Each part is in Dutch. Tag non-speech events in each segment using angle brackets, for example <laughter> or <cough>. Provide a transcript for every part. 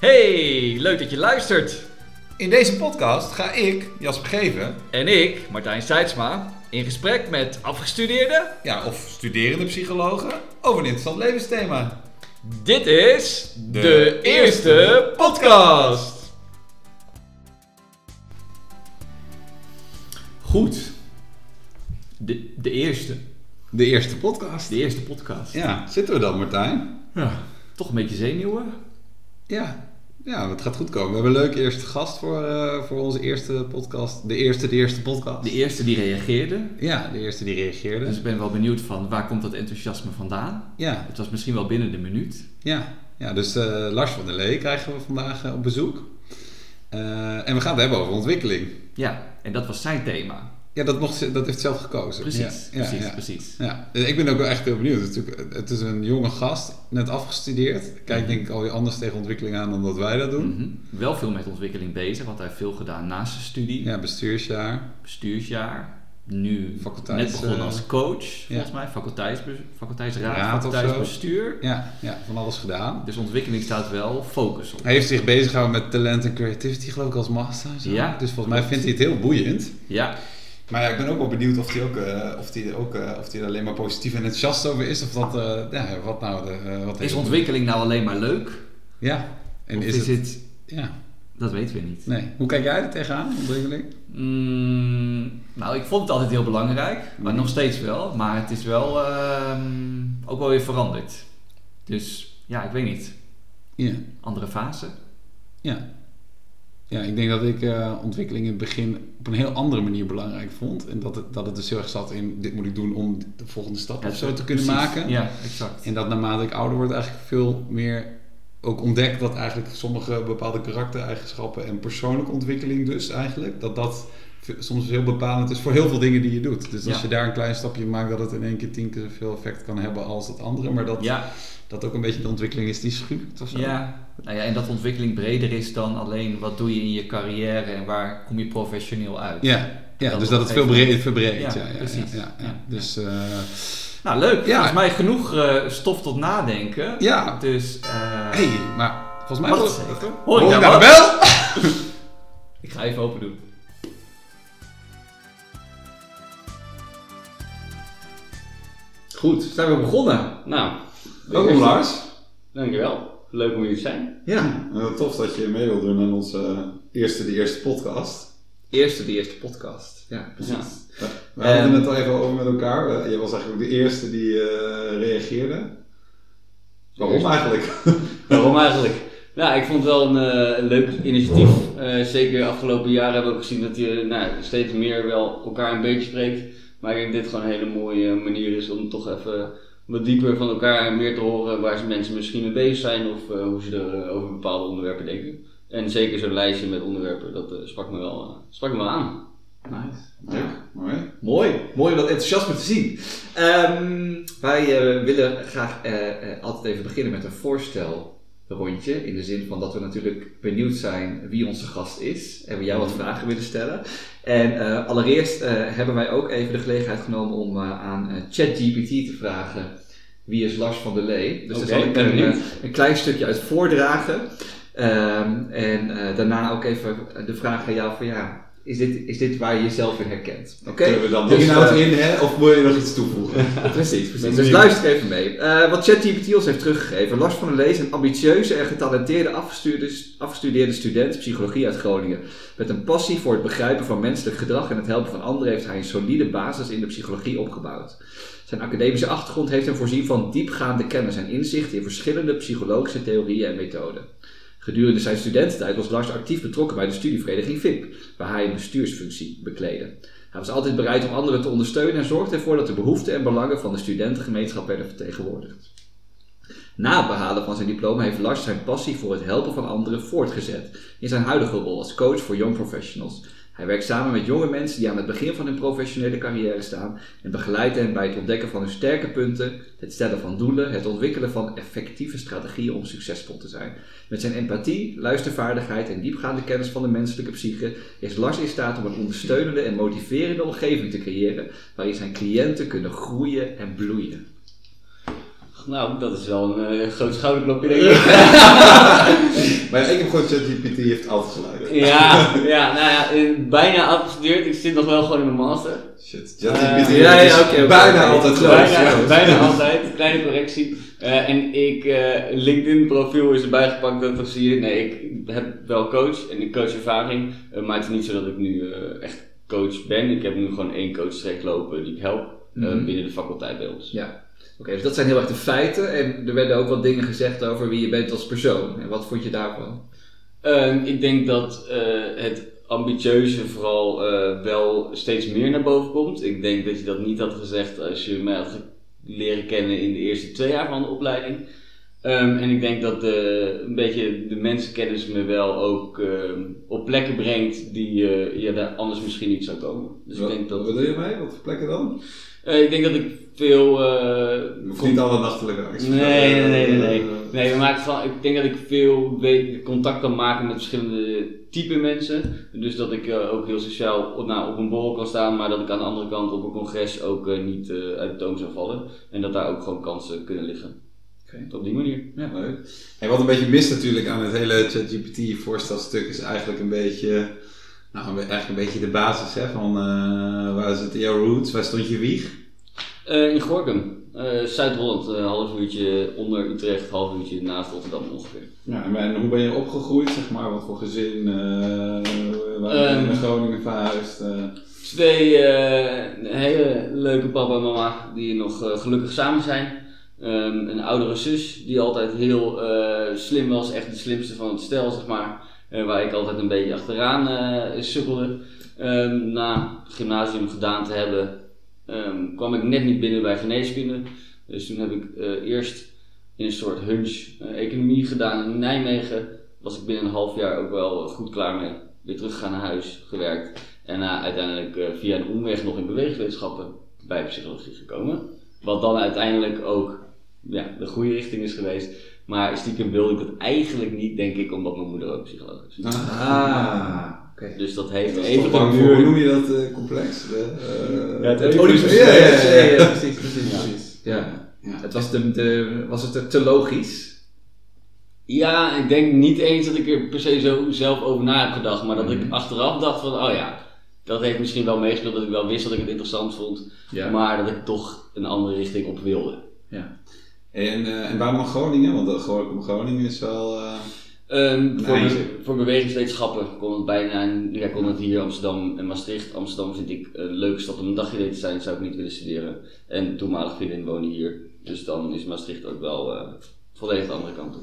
Hey, leuk dat je luistert. In deze podcast ga ik, Jasper Geven, En ik, Martijn Seidsma, in gesprek met afgestudeerden. ja, of studerende psychologen over een interessant levensthema. Dit is de, De eerste eerste podcast. Goed. De, de eerste. De eerste podcast. De eerste podcast. Ja, zitten we dan Martijn? Ja. Toch een beetje zenuwen. Ja. Ja, het gaat goed komen. We hebben een leuke eerste gast voor, eh, voor onze eerste podcast. De eerste, de eerste podcast. De eerste die reageerde. Ja, de eerste die reageerde. Dus ik ben wel benieuwd van waar komt dat enthousiasme vandaan? Ja, Het was misschien wel binnen de minuut. ja. ja dus eh, Lars van der Lee krijgen we vandaag eh, op bezoek. En we gaan het hebben over ontwikkeling. Ja, en dat was zijn thema. Ja, dat, mocht, dat heeft zelf gekozen. Precies, Ja, precies, ja. precies. Ja, ik ben ook wel echt heel benieuwd. Het is, natuurlijk- het is een jonge gast, net afgestudeerd. Kijkt denk ik alweer anders tegen ontwikkeling aan dan dat wij dat doen. Mhm. Wel veel met ontwikkeling bezig, want hij heeft veel gedaan naast zijn studie, Ja, bestuursjaar. bestuursjaar. Nu Faculteits, net begonnen eh, als coach, volgens mij, faculteitsbe faculteitsraad, faculteitsbestuur. Ja, ja, van alles gedaan. Dus ontwikkeling staat wel focus op. Hij heeft zich bezig gehouden met talent en creativity, geloof ik, als master. Zo. Ja, dus volgens mij vindt hij het heel boeiend. Ja, Maar ja, ik ben ook wel benieuwd of hij ook, eh, of hij ook eh, of hij er alleen maar positief en enthousiast over is. Of dat, eh, ja, wat nou de... wat is ontwikkeling nou alleen maar leuk? Ja. En of is, is, het... het... Ja. Dat weten we niet. Nee. Hoe kijk jij er tegenaan, ontwikkeling? Mm, nou, ik vond het altijd heel belangrijk, maar nog steeds wel. Maar het is wel ehm, ook wel weer veranderd. Dus ja, ik weet niet. Ja. Andere fase. Ja. Ja, ik denk dat ik eh, ontwikkeling in het begin op een heel andere manier belangrijk vond. En dat het, dat het dus heel erg zat in, dit moet ik doen om de volgende stap of zo te kunnen Precies. maken. Ja, exact. En dat naarmate ik ouder word eigenlijk veel meer ook ontdekt dat eigenlijk sommige bepaalde karaktereigenschappen en persoonlijke ontwikkeling dus eigenlijk, dat dat soms heel bepalend is voor heel veel dingen die je doet. Dus als Ja. je daar een klein stapje maakt, dat het in één keer tien keer zoveel effect kan hebben als het andere. Maar dat, Ja, dat ook een beetje de ontwikkeling is die schuurt of zo. ja. Nou ja, en dat ontwikkeling breder is dan alleen wat doe je in je carrière en waar kom je professioneel uit. Ja, ja Dat dus dat het veel breed, verbreedt. Ja, Ja, precies. Ja. Dus eh, Nou, leuk. Ja. Volgens mij genoeg eh, stof tot nadenken. ja, Dus, eh hey, maar volgens mij... Wacht eens even. Hoor ik nou bel? <laughs> Ik ga even open doen. Goed, zijn we begonnen. Nou, Welkom Lars. Dankjewel. Leuk om hier te zijn. Ja. Uh, tof dat je mee wilt doen aan onze eh, eerste, de eerste podcast. Eerste, de eerste podcast. Ja, precies. Ja. We hadden Ehm, het al even over met elkaar. Je was eigenlijk ook de eerste die eh, reageerde. Waarom eigenlijk? <laughs> Waarom eigenlijk? Nou, ik vond het wel een, eh, leuk initiatief. Eh, zeker de afgelopen jaren hebben we ook gezien dat je nou, steeds meer wel elkaar een beetje spreekt. Maar ik denk dat dit gewoon een hele mooie manier is om toch even wat dieper van elkaar en meer te horen waar mensen misschien mee bezig zijn of hoe ze er over bepaalde onderwerpen denken. En zeker zo'n lijstje met onderwerpen, dat sprak, me wel, sprak me wel aan. Nice. Leuk, mooi. Mooi, mooi om dat enthousiasme te zien. Ehm, wij eh, willen graag eh, eh, altijd even beginnen met een voorstelrondje. In de zin van dat we natuurlijk benieuwd zijn wie onze gast is. En we jou wat vragen willen stellen. En eh, allereerst eh, hebben wij ook even de gelegenheid genomen om aan eh, ChatGPT te vragen. Wie is Lars van der Lee? Dus Oké, daar zal ik ben een, een klein stukje uit voordragen. Ehm, en eh, daarna ook even de vraag aan jou van ja, is dit, is dit waar je jezelf in herkent? Oké? Kunnen we dan Dus, inhoud eh, in, hè? Of wil je nog iets toevoegen? <laughs> Precies, precies. Dus luister even mee. Eh, wat ChatGPT ons heeft teruggegeven. Lars van der Lee is een ambitieuze en getalenteerde afgestudeerde, afgestudeerde student psychologie uit Groningen. Met een passie voor het begrijpen van menselijk gedrag en het helpen van anderen heeft hij een solide basis in de psychologie opgebouwd. Zijn academische achtergrond heeft hem voorzien van diepgaande kennis en inzicht in verschillende psychologische theorieën en methoden. Gedurende zijn studententijd was Lars actief betrokken bij de studievereniging VIP, waar hij een bestuursfunctie bekleedde. Hij was altijd bereid om anderen te ondersteunen en zorgde ervoor dat de behoeften en belangen van de studentengemeenschap werden vertegenwoordigd. Na het behalen van zijn diploma heeft Lars zijn passie voor het helpen van anderen voortgezet in zijn huidige rol als coach voor young professionals. Hij werkt samen met jonge mensen die aan het begin van hun professionele carrière staan en begeleidt hen bij het ontdekken van hun sterke punten, het stellen van doelen, het ontwikkelen van effectieve strategieën om succesvol te zijn. Met zijn empathie, luistervaardigheid en diepgaande kennis van de menselijke psyche is Lars in staat om een ondersteunende en motiverende omgeving te creëren waarin zijn cliënten kunnen groeien en bloeien. Nou, dat is wel een eh, groot schouderklopje denk ik. <laughs> Maar ik heb gewoon ChatGPT heeft afgeleid. ja, ja, nou ja, eh, bijna afgestudeerd. Ik zit nog wel gewoon in mijn master. Shit, ChatGPT ja, ja, oké, bijna altijd. Bijna, altijd, kleine correctie. En ik, LinkedIn profiel is erbij gepakt, dat, zie je. Nee, ik heb wel coach en ik coach ervaring. maar het is niet zo dat ik nu echt coach ben. Ik heb nu gewoon één coach lopen die ik help Mhm. binnen de faculteit bij ons. Ja. Oké, dus dat zijn heel erg de feiten. En er werden ook wat dingen gezegd over wie je bent als persoon. En wat vond je daarvan? Ehm, ik denk dat eh, het ambitieuze vooral eh, wel steeds meer naar boven komt. Ik denk dat je dat niet had gezegd als je mij had leren kennen in de eerste twee jaar van de opleiding. Ehm, en ik denk dat de, een beetje de mensenkennis me wel ook ehm, op plekken brengt die eh, je daar anders misschien niet zou komen. Dus ik denk dat, Wat doe je mee? Wat voor plekken dan? Eh, ik denk dat ik veel eh, Of niet alle nachtelijke acties. Nee, nee, nee, nee. nee. Eh, Nee, we maken van, ik denk dat ik veel weet, contact kan maken met verschillende type mensen. Dus dat ik eh, ook heel sociaal op, nou, op een borrel kan staan, maar dat ik aan de andere kant op een congres ook eh, niet eh, uit de toon zou vallen. En dat daar ook gewoon kansen kunnen liggen. Oké. Op die manier. Ja, leuk. En wat een beetje mist natuurlijk aan het hele ChatGPT-voorstelstuk is eigenlijk een beetje, nou, eigenlijk een beetje de basis hè, van uh, waar zitten jouw roots, waar stond je wieg? Uh, in Gorkum, uh, Zuid-Holland, een half uurtje onder Utrecht, half uurtje naast Rotterdam ongeveer. Ja, en hoe ben je opgegroeid, zeg maar? Wat voor gezin? Waar ben je Um, naar Groningen verhuisd? Twee hele leuke papa en mama die nog gelukkig samen zijn. Um, een oudere zus die altijd heel slim was, echt de slimste van het stel, zeg maar. Uh, waar ik altijd een beetje achteraan uh, sukkelde. Um, na gymnasium gedaan te hebben, um, kwam ik net niet binnen bij geneeskunde. Dus toen heb ik eerst in een soort hunch economie gedaan in Nijmegen. Was ik binnen een half jaar ook wel goed klaar mee. Weer teruggegaan naar huis, gewerkt. En uiteindelijk via een omweg nog in bewegingswetenschappen bij psychologie gekomen. Wat dan uiteindelijk ook ja, de goede richting is geweest. Maar stiekem wilde ik dat eigenlijk niet, denk ik, omdat mijn moeder ook psycholoog is. Ah, oké. Okay. Dus dat heeft dat even een muur. Hoe noem je dat uh, complex? De, uh, ja, het, het ja, ja, ja, ja, ja, precies, precies, ja. precies. Ja. ja. Het was, de, de, was het er te logisch? Ja, ik denk niet eens dat ik er per se zo zelf over na heb gedacht, maar dat mm -hmm. ik achteraf dacht van, oh ja, dat heeft misschien wel meegespeeld dat ik wel wist dat ik het interessant vond, ja. maar dat ik toch een andere richting op wilde. Ja. En, uh, en waarom Groningen? Want uh, Groningen is wel. Uh, um, voor, be voor bewegingswetenschappen kon het bijna. Ja, kon het hier Amsterdam en Maastricht. Amsterdam vind ik een leuke stad om een dagje te zijn, zou ik niet willen studeren. En toenmalig vriendin wonen hier. Dus dan is Maastricht ook wel uh, volledig de andere kant op.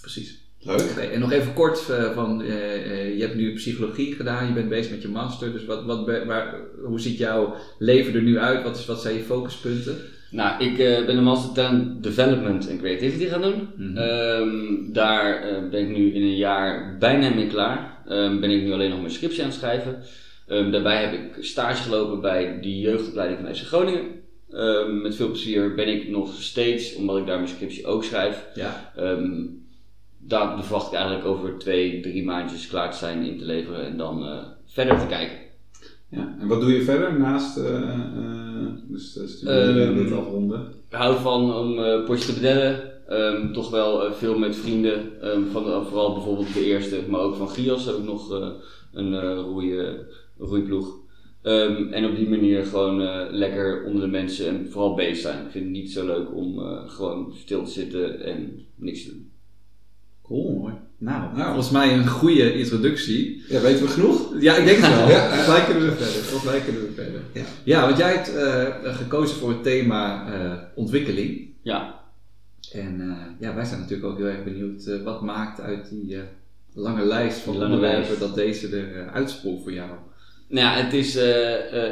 Precies. Leuk. Okay, en nog even kort, uh, van, uh, uh, je hebt nu psychologie gedaan, je bent bezig met je master. Dus wat, wat, waar, hoe ziet jouw leven er nu uit? Wat, is, wat zijn je focuspunten? Nou, ik uh, ben een master talent development en creativity gaan doen. Mm -hmm. um, daar uh, ben ik nu in een jaar bijna mee klaar. Um, ben ik nu alleen nog mijn scriptie aan het schrijven. Um, daarbij heb ik stage gelopen bij de jeugdopleiding van FC Groningen. met veel plezier ben ik nog steeds, omdat ik daar mijn scriptie ook schrijf. Ja. daar verwacht ik eigenlijk over twee, drie maandjes klaar te zijn in te leveren en dan uh, verder te kijken. Ja, en wat doe je verder naast uh, uh, dus uh, studeren en dit afronden? Ik hou van om potjes te bedellen. Um, toch wel veel met vrienden, um, van, vooral bijvoorbeeld de eerste, maar ook van Gios heb ik nog een uh, roeie, roeiploeg. Um, en op die manier gewoon uh, lekker onder de mensen en vooral bezig zijn. Ik vind het niet zo leuk om uh, gewoon stil te zitten en niks te doen. Cool, mooi. Nou, nou, volgens mij een goede introductie. Ja, weten we genoeg? Ja, ik denk het wel. <laughs> ja, volgens mij kunnen we verder. Volgens mij kunnen we verder. Ja, ja want jij hebt uh, gekozen voor het thema uh, ontwikkeling. Ja. En uh, ja, wij zijn natuurlijk ook heel erg benieuwd uh, wat maakt uit die uh, lange lijst van lange onderwerpen lijst. dat deze er uitsprong voor jou. Nou ja, het is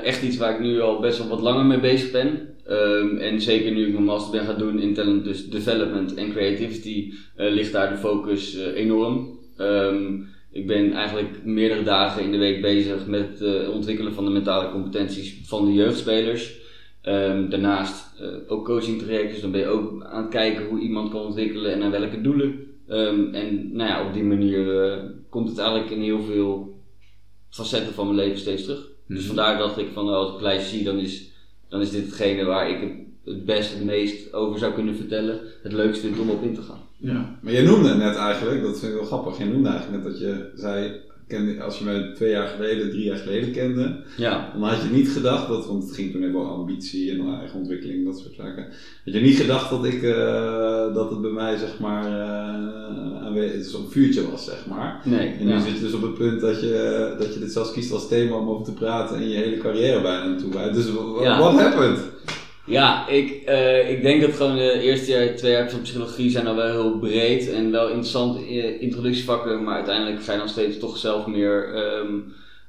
echt iets waar ik nu al best wel wat langer mee bezig ben. Um, en zeker nu ik mijn master ben gaan doen in talent dus development en creativity, ligt daar de focus enorm. Um, ik ben eigenlijk meerdere dagen in de week bezig met het ontwikkelen van de mentale competenties van de jeugdspelers. Um, daarnaast ook coaching trajecten, dus dan ben je ook aan het kijken hoe iemand kan ontwikkelen en naar welke doelen. En nou ja, op die manier komt het eigenlijk in heel veel facetten van mijn leven steeds terug. Mm -hmm. Dus vandaar dacht ik van als ik het lijstje zie, dan is, dan is dit hetgene waar ik het best, het meest over zou kunnen vertellen, het leukste vindt om op in te gaan. Ja. Maar jij noemde net eigenlijk, dat vind ik wel grappig, jij noemde eigenlijk net dat je zei, kende, als je mij twee jaar geleden, drie jaar geleden kende, Ja, dan had je niet gedacht, dat, want het ging toen even over ambitie en eigen ontwikkeling, dat soort zaken. Had je niet gedacht dat, ik, eh, dat het bij mij zeg maar uh, aanwezig, zo'n vuurtje was, zeg maar. nee. En nu ja. zit je dus op het punt dat je, dat je dit zelfs kiest als thema om over te praten en je hele carrière bijna naartoe wijdt. Dus w- Ja. what happened? Ja, ik, eh, ik denk dat gewoon de eerste jaar, twee jaar van psychologie zijn al wel heel breed en wel interessant eh, introductievakken, maar uiteindelijk ga je dan steeds toch zelf meer ehm,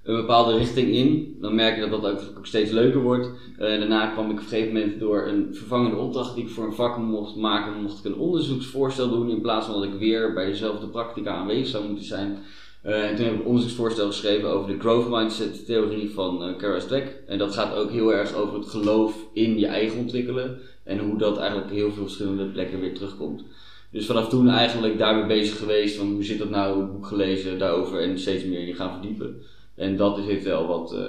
een bepaalde richting in. Dan merk je dat dat ook, steeds leuker wordt. Eh, daarna kwam ik op een gegeven moment door een vervangende opdracht die ik voor een vak mocht maken, mocht ik een onderzoeksvoorstel doen in plaats van dat ik weer bij dezelfde practica aanwezig zou moeten zijn. Eh, en toen heb ik een onderzoeksvoorstel geschreven over de growth mindset theorie van uh, Carol Dweck. En dat gaat ook heel erg over het geloof in je eigen ontwikkelen. En hoe dat eigenlijk op heel veel verschillende plekken weer terugkomt. Dus vanaf toen eigenlijk daarmee bezig geweest van hoe zit dat nou, een boek gelezen daarover en steeds meer in gaan verdiepen. En dat is heeft wel wat, uh,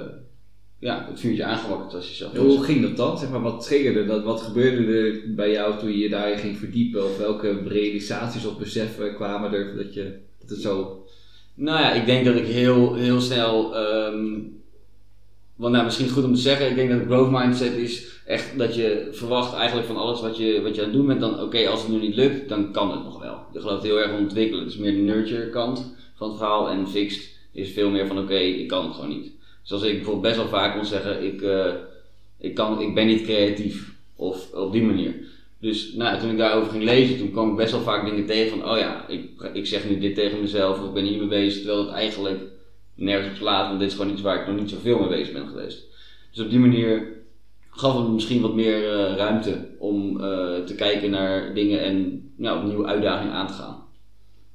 ja, het vuurtje aangewakkerd als je zelf Hoe ging dat dan? Zeg maar, wat triggerde dat? Wat gebeurde er bij jou toen je je daarin ging verdiepen? Of welke realisaties of beseffen kwamen er dat, je, dat het zo nou ja, ik denk dat ik heel, heel snel. Um, want nou, misschien goed om te zeggen, ik denk dat growth mindset is echt dat je verwacht eigenlijk van alles wat je, wat je aan het doen bent. Dan oké, als het nu niet lukt, dan kan het nog wel. Je gelooft heel erg ontwikkelen. Is meer de nurture kant van het verhaal. En fixed is veel meer van oké, ik kan het gewoon niet. Zoals ik bijvoorbeeld best wel vaak kon zeggen, ik, uh, ik, kan, ik ben niet creatief. Of op die manier. Dus nou, toen ik daarover ging lezen, toen kwam ik best wel vaak dingen tegen van, oh ja, ik, ik zeg nu dit tegen mezelf, of ik ben hiermee bezig, terwijl het eigenlijk nergens op slaat, want dit is gewoon iets waar ik nog niet zoveel mee bezig ben geweest. Dus op die manier gaf het misschien wat meer uh, ruimte om uh, te kijken naar dingen en ja, op nieuwe uitdagingen aan te gaan.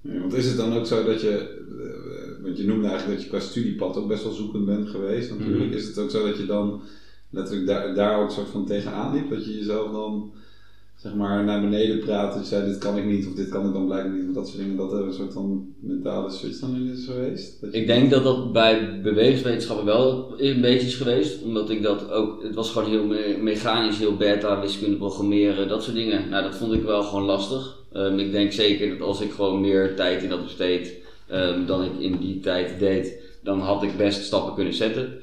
Ja, want is het dan ook zo dat je, uh, want je noemde eigenlijk dat je qua studiepad ook best wel zoekend bent geweest natuurlijk, mm -hmm. is het ook zo dat je dan letterlijk daar, daar ook soort van tegenaan liep, dat je jezelf dan zeg maar naar beneden je zei, dit kan ik niet, of dit kan ik dan blijkbaar niet, of dat soort dingen. Dat er een soort van mentale switch dan in is geweest. ik denk dat dat bij bewegingswetenschappen wel een beetje is geweest. Omdat ik dat ook, het was gewoon heel me mechanisch, heel beta, wiskunde programmeren, dat soort dingen. Nou, dat vond ik wel gewoon lastig. Um, ik denk zeker dat als ik gewoon meer tijd in dat besteed um, dan ik in die tijd deed, dan had ik best stappen kunnen zetten.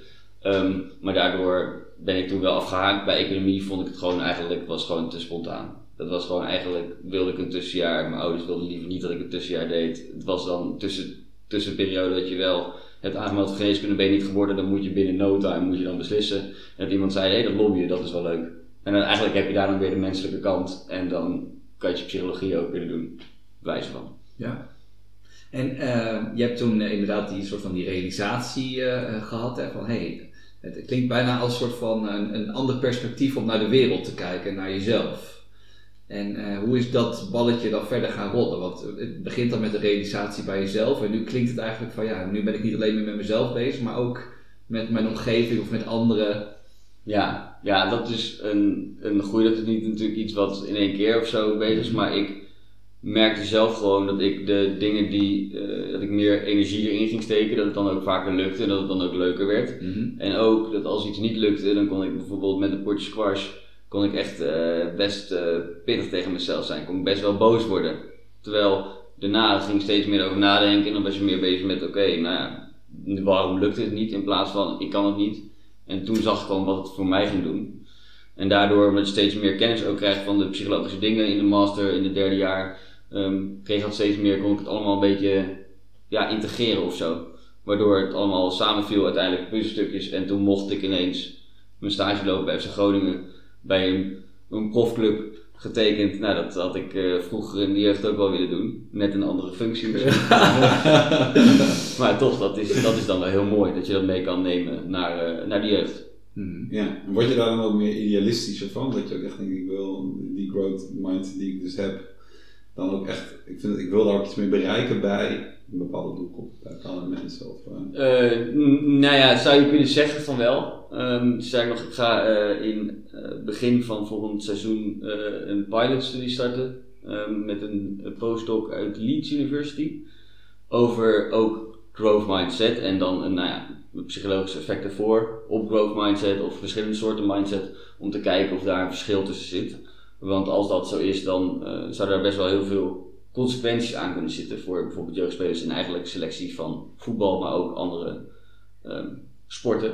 Um, maar daardoor ben ik toen wel afgehaakt. Bij economie vond ik het gewoon eigenlijk, was gewoon te spontaan. Dat was gewoon eigenlijk, wilde ik een tussenjaar. Mijn ouders wilden liever niet dat ik een tussenjaar deed. Het was dan tussen, tussenperiode dat je wel hebt aangemeld geneeskunde ben je niet geworden. Dan moet je binnen no time moet je dan beslissen. En dat iemand zei, hé hey, dat lobbyen, dat is wel leuk. En eigenlijk heb je daar dan weer de menselijke kant. En dan kan je psychologie ook willen doen. Wijze van. Ja. En uh, je hebt toen uh, inderdaad die soort van die realisatie uh, gehad. Hè, van hé, hey, het klinkt bijna als een soort van een, een ander perspectief om naar de wereld te kijken, naar jezelf. En uh, hoe is dat balletje dan verder gaan rollen? Want het begint dan met de realisatie bij jezelf. En nu klinkt het eigenlijk van ja, nu ben ik niet alleen meer met mezelf bezig, maar ook met mijn omgeving of met anderen. Ja, ja dat is een, een goede. Dat is niet natuurlijk iets wat in één keer of zo bezig is, maar ik merkte zelf gewoon dat ik de dingen die, uh, dat ik meer energie erin ging steken, dat het dan ook vaker lukte en dat het dan ook leuker werd. Mm -hmm. En ook dat als iets niet lukte, dan kon ik bijvoorbeeld met een potje squash, kon ik echt uh, best uh, pittig tegen mezelf zijn. Kon ik best wel boos worden. Terwijl daarna ging ik steeds meer over nadenken en dan was je meer bezig met oké, okay, nou ja, waarom lukte het niet in plaats van ik kan het niet. En toen zag ik gewoon wat het voor mij ging doen. En daardoor, omdat je steeds meer kennis ook krijgt van de psychologische dingen in de master, in het derde jaar, um, kreeg dat steeds meer, kon ik het allemaal een beetje ja, integreren of zo. Waardoor het allemaal samenviel uiteindelijk puzzelstukjes. En toen mocht ik ineens mijn stage lopen bij FC Groningen bij een, een profclub getekend. Nou, dat had ik uh, vroeger in de jeugd ook wel willen doen. Net een andere functie misschien. <laughs> maar toch, dat is, dat is dan wel heel mooi dat je dat mee kan nemen naar, uh, naar de jeugd. Hmm. Ja, en word je daar dan ook meer idealistischer van? Dat je ook echt denkt, ik wil die growth mind die ik dus heb, dan ook echt, ik, vind, ik wil daar ook iets mee bereiken bij een bepaalde doelgroep, bij bepaalde mensen? Of, uh... Uh, nou ja, zou je kunnen zeggen van wel. Um, zeg nog, ik ga uh, in het begin van volgend seizoen een pilotstudie starten um, met een, een postdoc uit Leeds University over ook growth mindset en dan een nou ja, psychologische effecten voor op growth mindset of verschillende soorten mindset om te kijken of daar een verschil tussen zit. Want als dat zo is, dan uh, zou daar best wel heel veel consequenties aan kunnen zitten voor bijvoorbeeld jeugdspelers en eigenlijk selectie van voetbal, maar ook andere um, sporten.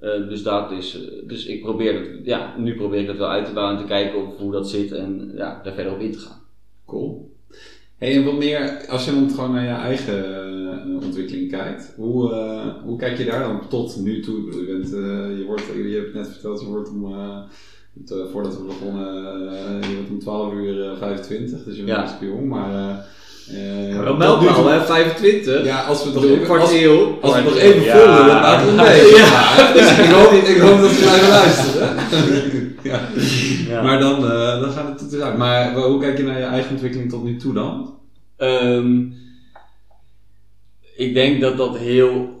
Uh, dus, dat is, uh, dus ik probeer het, ja, nu probeer ik dat wel uit te bouwen en te kijken of, hoe dat zit en ja, daar verder op in te gaan. Cool. Hey, en wat meer, als je dan gewoon naar je eigen ontwikkeling kijkt, hoe, hoe kijk je daar dan tot nu toe? Je, bent, je, wordt, je hebt net verteld, je wordt om, voordat we begonnen, je wordt om 12 uur 25, dus je bent ja. jong, maar uh, wel mijlpaal, hè? 25. Ja, als we nog even, kwartiel. Als, als we nog even ja. vullen, dan maakt het een beetje. Ja. Dus ik, hoop, ik hoop dat ze blijven luisteren. ja. ja. Maar dan, uh, dan gaat het uit. Maar hoe kijk je naar je eigen ontwikkeling tot nu toe dan? Um, ik denk dat dat heel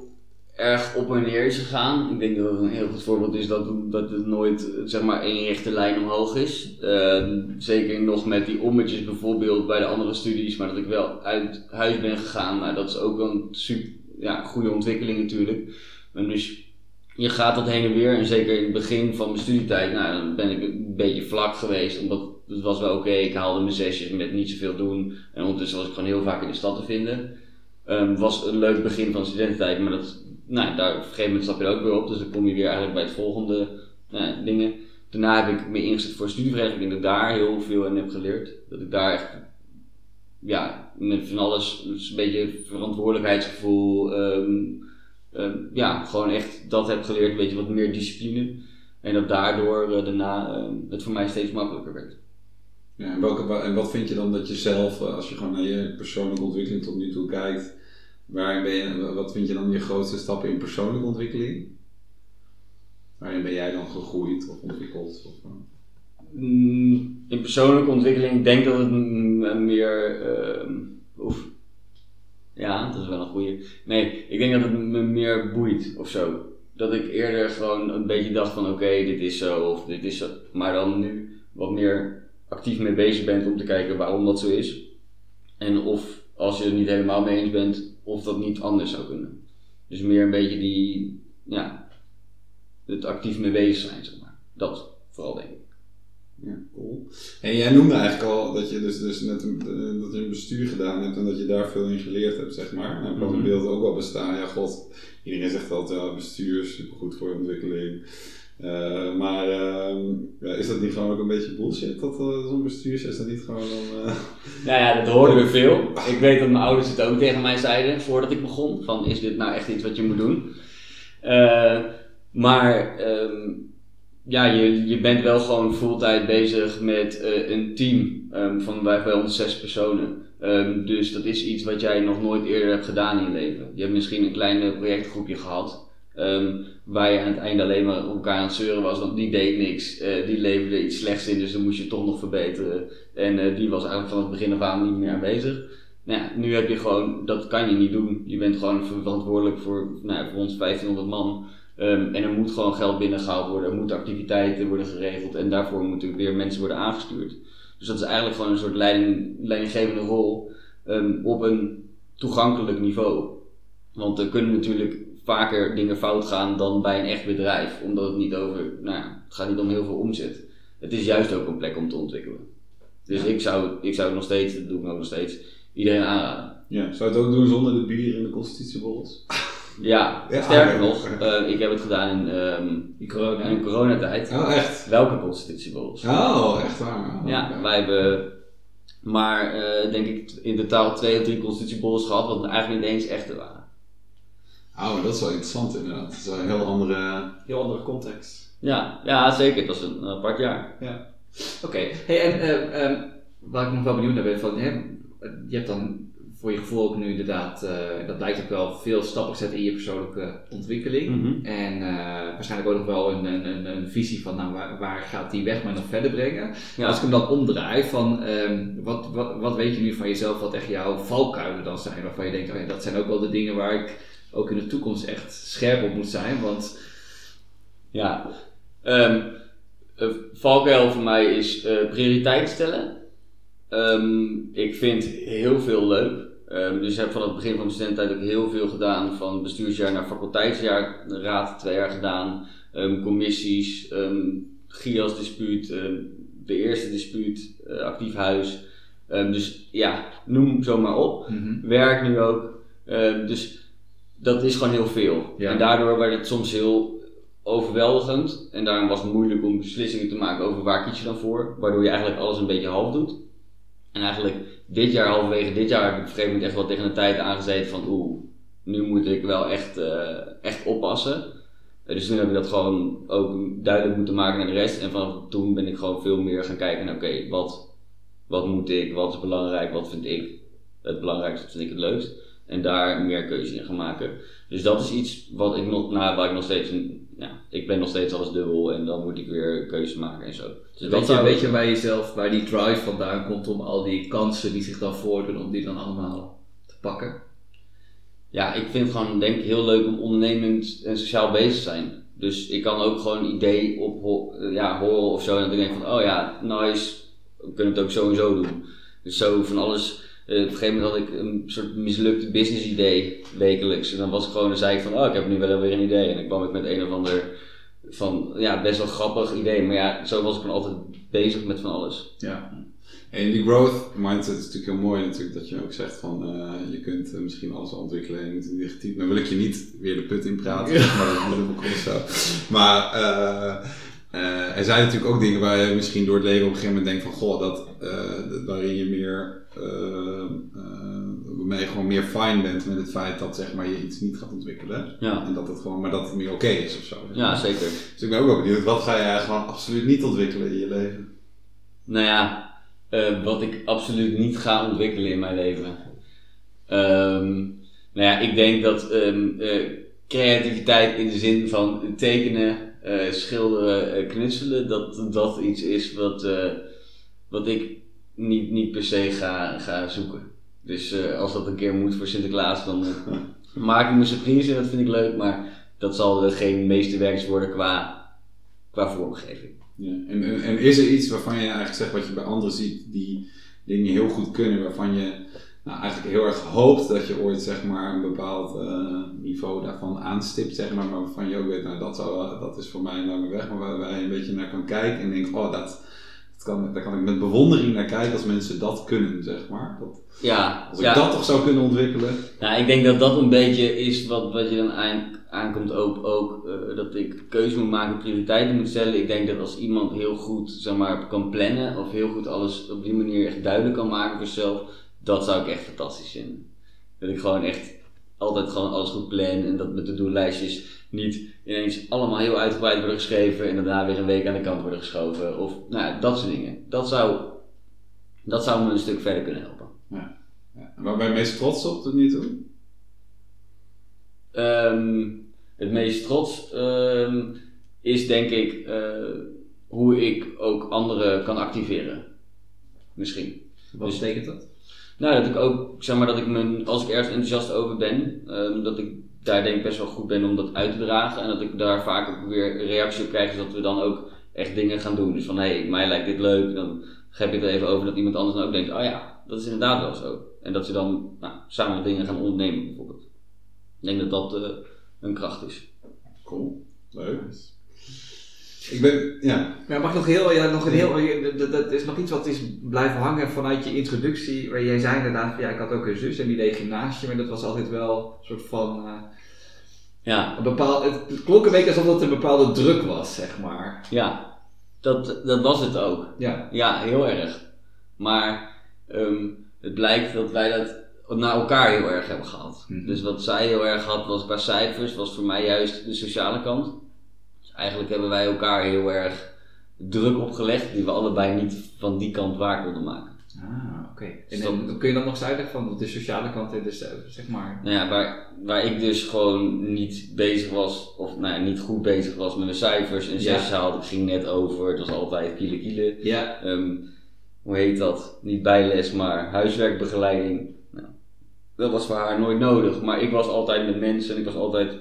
erg op en neer is gegaan. Ik denk dat het een heel goed voorbeeld is dat, dat het nooit zeg maar één rechte lijn omhoog is. Uh, zeker nog met die ommetjes bijvoorbeeld bij de andere studies, maar dat ik wel uit huis ben gegaan. Nou, dat is ook een super ja, goede ontwikkeling natuurlijk. En dus je gaat dat heen en weer en zeker in het begin van mijn studietijd, nou, dan ben ik een beetje vlak geweest, omdat het was wel oké. Ik haalde mijn zesjes met niet zoveel doen en ondertussen was ik gewoon heel vaak in de stad te vinden. Um, was een leuk begin van studententijd, maar dat nou, daar, op een gegeven moment stap je er ook weer op, dus dan kom je weer eigenlijk bij het volgende nou, dingen. Daarna heb ik me ingezet voor studievereniging. Ik denk dat ik daar heel veel in heb geleerd. Dat ik daar echt, ja, met van alles, dus een beetje verantwoordelijkheidsgevoel, um, um, ja, gewoon echt dat heb geleerd, een beetje wat meer discipline. En dat daardoor uh, daarna uh, het voor mij steeds makkelijker werd. Ja, en, welke, en wat vind je dan dat je zelf, eh, als je gewoon naar je persoonlijke ontwikkeling tot nu toe kijkt, Waarin ben je, wat vind je dan je grootste stappen in persoonlijke ontwikkeling? Waarin ben jij dan gegroeid of ontwikkeld? Of, uh... In persoonlijke ontwikkeling denk dat het meer. Uh, oef. Ja, dat is wel een goede. Nee, ik denk dat het me meer boeit of zo. Dat ik eerder gewoon een beetje dacht van oké, dit is zo of dit is zo. Maar dan nu wat meer actief mee bezig bent om te kijken waarom dat zo is. En of als je het niet helemaal mee eens bent, of dat niet anders zou kunnen. Dus meer een beetje die, ja, het actief mee bezig zijn, zeg maar. Dat vooral denk ik. Ja, cool. En jij noemde eigenlijk al dat je dus, dus net een, dat je een bestuur gedaan hebt en dat je daar veel in geleerd hebt, zeg maar. Nou, kan mm -hmm. beeld ook wel bestaan. Ja, god, iedereen zegt altijd, ja, bestuur is supergoed voor ontwikkeling. Uh, maar ja, is dat niet gewoon ook een beetje bullshit, dat uh, zo'n bestuurs is dat niet gewoon dan... Nou ja, dat hoorden we veel. Ik weet dat mijn ouders het ook tegen mij zeiden voordat ik begon, van is dit nou echt iets wat je moet doen? maar um, ja, je, je bent wel gewoon fulltime bezig met een team um, van bij ons zes personen. Dus dat is iets wat jij nog nooit eerder hebt gedaan in je leven. Je hebt misschien een klein projectgroepje gehad. Um, waar je aan het einde alleen maar elkaar aan het zeuren was, want die deed niks, uh, die leverde iets slechts in, dus dan moest je toch nog verbeteren. En uh, die was eigenlijk van het begin af aan niet meer aanwezig. Nou ja, nu heb je gewoon, dat kan je niet doen. Je bent gewoon verantwoordelijk voor, nou, voor ons 1500 man. Um, en er moet gewoon geld binnengehaald worden, er moeten activiteiten worden geregeld en daarvoor moeten weer mensen worden aangestuurd. Dus dat is eigenlijk gewoon een soort leiding, leidinggevende rol um, op een toegankelijk niveau. Want er kunnen natuurlijk vaker dingen fout gaan dan bij een echt bedrijf. Omdat het niet over, nou ja, het gaat niet om heel veel omzet. Het is juist ook een plek om te ontwikkelen. Dus ik, zou, ik zou het nog steeds, dat doe ik ook nog steeds, iedereen aanraden. Ja, zou je het ook doen zonder de bier in de constitutieborrels? <laughs> Ja, ja, sterker nog, uh, ik heb het gedaan in, um, in, corona. in coronatijd. Oh, echt? Welke constitutieborrels? Oh, echt waar? Oh, ja, wij hebben maar uh, denk ik in totaal twee of drie constitutieborrels gehad, wat eigenlijk niet eens echte waren. Oh, dat is wel interessant inderdaad. Dat is wel een heel andere... Heel andere context. Ja, ja zeker. Dat is een apart jaar. Ja. Oké. Hey, en uh, um, waar ik nog wel benieuwd naar ben, van, hè, je hebt dan voor je gevoel ook nu inderdaad, uh, dat blijkt ook wel veel stappen gezet in je persoonlijke ontwikkeling. Mm -hmm. En uh, waarschijnlijk ook nog wel een, een, een, visie van nou, waar, waar, gaat die weg mij nog verder brengen. Ja. Als ik hem dan omdraai, van um, wat, wat, wat weet je nu van jezelf, wat echt jouw valkuilen dan zijn, waarvan je denkt, oh ja, dat zijn ook wel de dingen waar ik ook in de toekomst echt scherp op moet zijn. Want ja, um, valkuil voor mij is uh, prioriteit stellen. Um, ik vind heel veel leuk. Ehm, dus ik heb van het begin van mijn studententijd ook heel veel gedaan. Van bestuursjaar naar faculteitsjaar, raad twee jaar gedaan. ehm, commissies, ehm GIAS dispuut, ehm, de eerste dispuut, eh, actief huis. Ehm, dus ja, noem zo maar op. Mhm. Werk nu ook. Ehm, dus dat is gewoon heel veel. Ja. En daardoor werd het soms heel overweldigend. En daarom was het moeilijk om beslissingen te maken over waar kies je dan voor. Waardoor je eigenlijk alles een beetje half doet. En eigenlijk dit jaar, halverwege dit jaar, heb ik op een gegeven moment echt wel tegen de tijd aangezeten van oeh, nu moet ik wel echt, eh, echt oppassen. Eh, dus toen heb ik dat gewoon ook duidelijk moeten maken naar de rest. En vanaf toen ben ik gewoon veel meer gaan kijken naar oké, wat, wat moet ik, wat is belangrijk, wat vind ik het belangrijkste, wat vind ik het leukst. En daar meer keuze in gaan maken. Dus dat is iets wat ik nog, nou, waar ik nog steeds, ja, ik ben nog steeds alles dubbel en dan moet ik weer keuze maken en zo. Dus weet, je, weet je bij jezelf waar die drive vandaan komt om al die kansen die zich dan voordoen, om die dan allemaal te pakken? Ja, ik vind het gewoon denk ik heel leuk om ondernemend en sociaal bezig te zijn. Dus ik kan ook gewoon een idee op eh, ja, horen of zo. En dan denk ik van, oh ja, nice, we kunnen het ook zo en zo doen. Dus zo van alles. Eh, op een gegeven moment had ik een soort mislukte business idee wekelijks. En dan was ik gewoon, dan zei ik van, oh ik heb nu wel weer een idee. En dan kwam ik met een of ander van, ja, best wel grappig idee. Maar ja, zo was ik gewoon altijd bezig met van alles. Ja. En die growth mindset is natuurlijk heel mooi natuurlijk dat je ook zegt van eh, je kunt eh, misschien alles ontwikkelen en je negatief. Nou wil ik je niet weer de put in praten, Ja. maar dat andere boek of zo. Maar er zijn natuurlijk ook dingen waar je misschien door het leven op een gegeven moment denkt van goh, dat, dat- waarin je meer waarmee je gewoon meer fine bent met het feit dat zeg maar je iets niet gaat ontwikkelen. Ja, En dat het gewoon, maar dat het meer oké is of zo. ja zeker. Dus ik ben ook wel benieuwd, wat ga jij gewoon absoluut niet ontwikkelen in je leven? Nou ja, eh, wat ik absoluut niet ga ontwikkelen in mijn leven. Ehm, nou ja, ik denk dat ehm, eh, creativiteit in de zin van tekenen, eh, schilderen, eh, knutselen, dat dat iets is wat, eh, wat ik niet, niet per se ga, ga zoeken. Dus eh, als dat een keer moet voor Sinterklaas, dan eh, <laughs> maak ik me surprise en dat vind ik leuk, maar dat zal eh, geen meesterwerks worden qua, qua vormgeving. Ja. En, en, en is er iets waarvan je eigenlijk zegt wat je bij anderen ziet, die dingen heel goed kunnen, waarvan je nou, eigenlijk heel erg hoopt dat je ooit zeg maar een bepaald niveau daarvan aanstipt, zeg maar, maar waarvan je ook weet, nou dat, zou, dat is voor mij een lange weg, maar waar, waar je een beetje naar kan kijken en denkt, oh dat, dat kan, daar kan ik met bewondering naar kijken als mensen dat kunnen, zeg maar. Dat, Ja, als ik ja. dat toch zou kunnen ontwikkelen. Nou, ik denk dat dat een beetje is wat, wat je dan aan, aankomt ook, ook eh, dat ik keuze moet maken, prioriteiten moet stellen. Ik denk dat als iemand heel goed zeg maar, kan plannen of heel goed alles op die manier echt duidelijk kan maken voor zichzelf, dat zou ik echt fantastisch vinden. Dat ik gewoon echt altijd gewoon alles goed plan en dat met de doellijstjes niet ineens allemaal heel uitgebreid worden geschreven en daarna weer een week aan de kant worden geschoven. Of nou, ja, dat soort dingen. Dat zou, dat zou me een stuk verder kunnen helpen. Ja. En Waar ben je meest trots op tot nu toe? Ehm, het meest trots ehm, is denk ik eh, hoe ik ook anderen kan activeren. Misschien. Wat Dus- betekent dat? Nou, dat ik ook, zeg maar, dat ik me, als ik ergens enthousiast over ben, ehm, dat ik daar denk ik best wel goed ben om dat uit te dragen. En dat ik daar vaak ook weer reactie op krijg, dat we dan ook echt dingen gaan doen. Dus van, hé, hey, mij lijkt dit leuk. Dan heb je het er even over dat iemand anders dan ook denkt, oh ja, dat is inderdaad wel zo. En dat ze dan nou, samen dingen gaan ondernemen bijvoorbeeld. Ik denk dat dat eh, een kracht is. Cool, leuk. Ik ben, ja, Ja, mag ik nog heel, ja, nog een heel, dat, dat is nog iets wat is blijven hangen vanuit je introductie, waar jij zei inderdaad, van, ja, ik had ook een zus en die deed gymnasium en dat was altijd wel een soort van, eh, Ja, een bepaald, het klonk een beetje alsof het een bepaalde druk was, zeg maar. ja. Dat, dat was het ook. Ja, Ja, heel erg. Maar ehm, het blijkt dat wij dat naar elkaar heel erg hebben gehad. Mhm. Dus wat zij heel erg had was qua cijfers, was voor mij juist de sociale kant. Dus eigenlijk hebben wij elkaar heel erg druk opgelegd die we allebei niet van die kant waar konden maken. Ah, oké. En, Stop. en kun je dat nog eens uitleggen van de sociale kant, en dus, eh, zeg maar. Nou ja, waar, waar ik dus gewoon niet bezig was, of nou ja, niet goed bezig was met mijn cijfers. Ja. zes haalde, ik ging net over, het was altijd kiele kiele. Ja, Ehm, hoe heet dat? Niet bijles, maar huiswerkbegeleiding. Nou, dat was voor haar nooit nodig. Maar ik was altijd met mensen en ik was altijd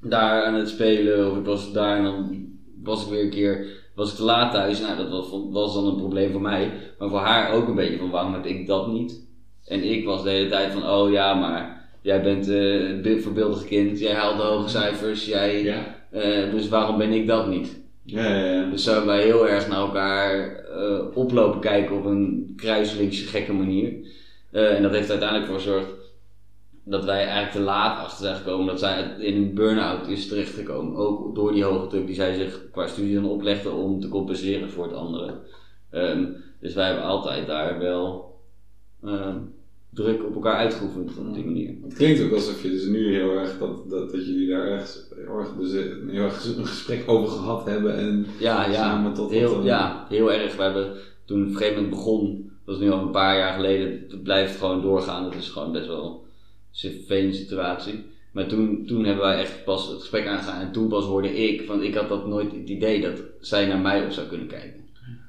daar aan het spelen. Of ik was daar en dan was ik weer een keer was ik te laat thuis. Nou, dat was, was dan een probleem voor mij. Maar voor haar ook een beetje van waarom heb ik dat niet? En ik was de hele tijd van, oh ja, maar jij bent eh, een voorbeeldig kind, jij haalt de hoge cijfers, jij, Ja. eh, dus waarom ben ik dat niet? Ja, ja, ja. Dus zo hebben wij heel erg naar elkaar eh, oplopen kijken op een kruislinkse gekke manier. Eh, en dat heeft er uiteindelijk voor gezorgd dat wij eigenlijk te laat achter zijn gekomen dat zij in een burn-out is terechtgekomen. Ook door die hoge druk die zij zich qua studie dan oplegde om te compenseren voor het andere. Ehm, dus wij hebben altijd daar wel ehm, druk op elkaar uitgeoefend op die manier. Het klinkt ook alsof je dus nu heel erg dat, dat, dat jullie daar echt heel erg, dus een- heel erg een gesprek over gehad hebben en Ja, ja, samen tot heel, tot ja, heel erg. We hebben toen op een gegeven moment begon, dat is nu al een paar jaar geleden, het blijft gewoon doorgaan. Dat is gewoon best wel vervelende situatie. Maar toen, toen hebben wij echt pas het gesprek aangegaan en toen pas hoorde ik, van ik had dat nooit het idee dat zij naar mij op zou kunnen kijken.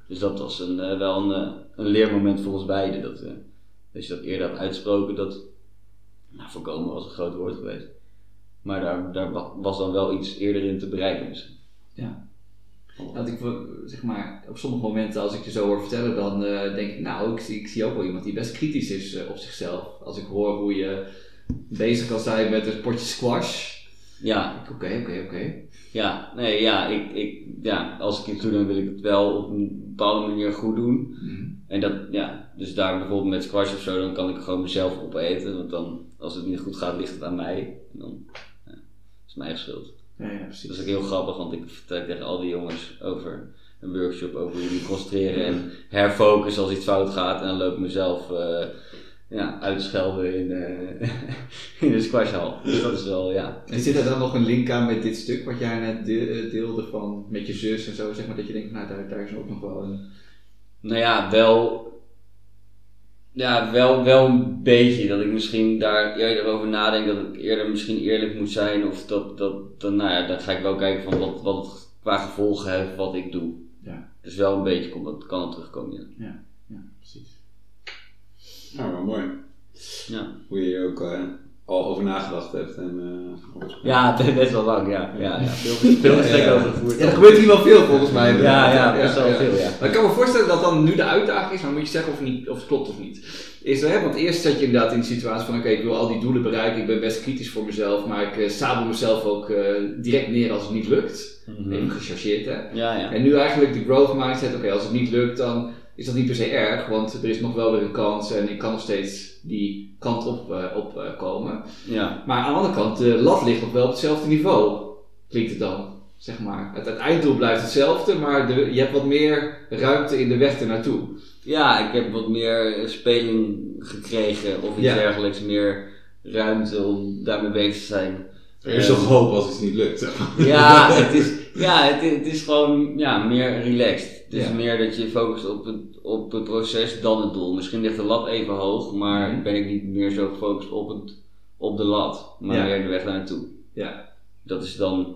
Dus dat was een, eh, wel een, eh, een leermoment voor ons beiden. Dat, eh, als je dat eerder had uitgesproken, dat nou, voorkomen was een groot woord geweest. Maar daar, daar wa- was dan wel iets eerder in te bereiken misschien. Ja. Want ik, zeg maar, op sommige momenten als ik je zo hoor vertellen, dan denk ik, nou, ik, zie- ik zie ook wel iemand die best kritisch is op zichzelf. Als ik hoor hoe je bezig kan zijn met een potje squash. Ja, Oké, oké, oké. Ja, nee, ja, ik, ik, ja, als ik iets doe, dan wil ik het wel op een bepaalde manier goed doen. Mhm. En dat, ja, dus daar bijvoorbeeld met squash of zo, dan kan ik gewoon mezelf opeten. Want dan, als het niet goed gaat, ligt het aan mij. En dan ja, is mijn eigen schuld. Ja, ja, precies. Dat is ook heel grappig, want ik vertel tegen al die jongens over een workshop over moet concentreren en herfocussen als iets fout gaat. En dan loop ik mezelf eh, ja, uitschelden in, eh, <laughs> in de squashhal. Dus dat is wel, ja. En zit er dan nog een link aan met dit stuk wat jij net de- eh, deelde van met je zus en zo, zeg maar, dat je denkt, nou, daar, daar is ook nog wel een... Nou ja, wel. Ja, wel, wel een beetje. Dat ik misschien daar eerder over nadenk. Dat ik eerder misschien eerlijk moet zijn. Of dat, dat, dan, nou ja, dan ga ik wel kijken van wat, wat het qua gevolgen heeft wat ik doe. Ja. Dus wel een beetje komt dat, kan het terugkomen. Ja. Ja, precies. Nou, wel mooi. Ja, Hoe je hier ook eh, al over nagedacht hebt. En, eh, over- ja het is best wel lang. Ja, ja, ja. Veel, <laughs> veel gesprekken Ja, ja. over gevoerd. Ja, er gebeurt hier wel veel volgens mij. Ja, ja, best wel veel, ja. Maar ik kan me voorstellen dat dan nu de uitdaging is, maar moet je zeggen of, niet, of het klopt of niet. Is er, hè, want eerst zat je inderdaad in de situatie van, oké, ik wil al die doelen bereiken, ik ben best kritisch voor mezelf, maar ik eh, sabel mezelf ook eh, direct neer als het niet lukt. Mhm. Even gechargeerd, hè. Ja, ja. En nu eigenlijk de growth mindset, oké, als het niet lukt, dan is dat niet per se erg, want er is nog wel weer een kans en ik kan nog steeds die kant op, eh, op eh, komen. ja. Maar aan de andere kant, de lat ligt nog wel op hetzelfde niveau, klinkt het dan, zeg maar. Het, het einddoel blijft hetzelfde, maar de, je hebt wat meer ruimte in de weg ernaartoe. Ja, ik heb wat meer speling gekregen of iets Ja. dergelijks. Meer ruimte om daarmee bezig te zijn. Er is toch hoop als iets niet lukt. Ja, het is, ja, het, is- het is gewoon ja, meer relaxed. Het is Ja. meer dat je focust op het, op het proces dan het doel. Misschien ligt de lat even hoog, maar Mhm. ben ik niet meer zo gefocust op, het, op de lat, maar Ja. meer de weg naartoe. Ja. Dat is dan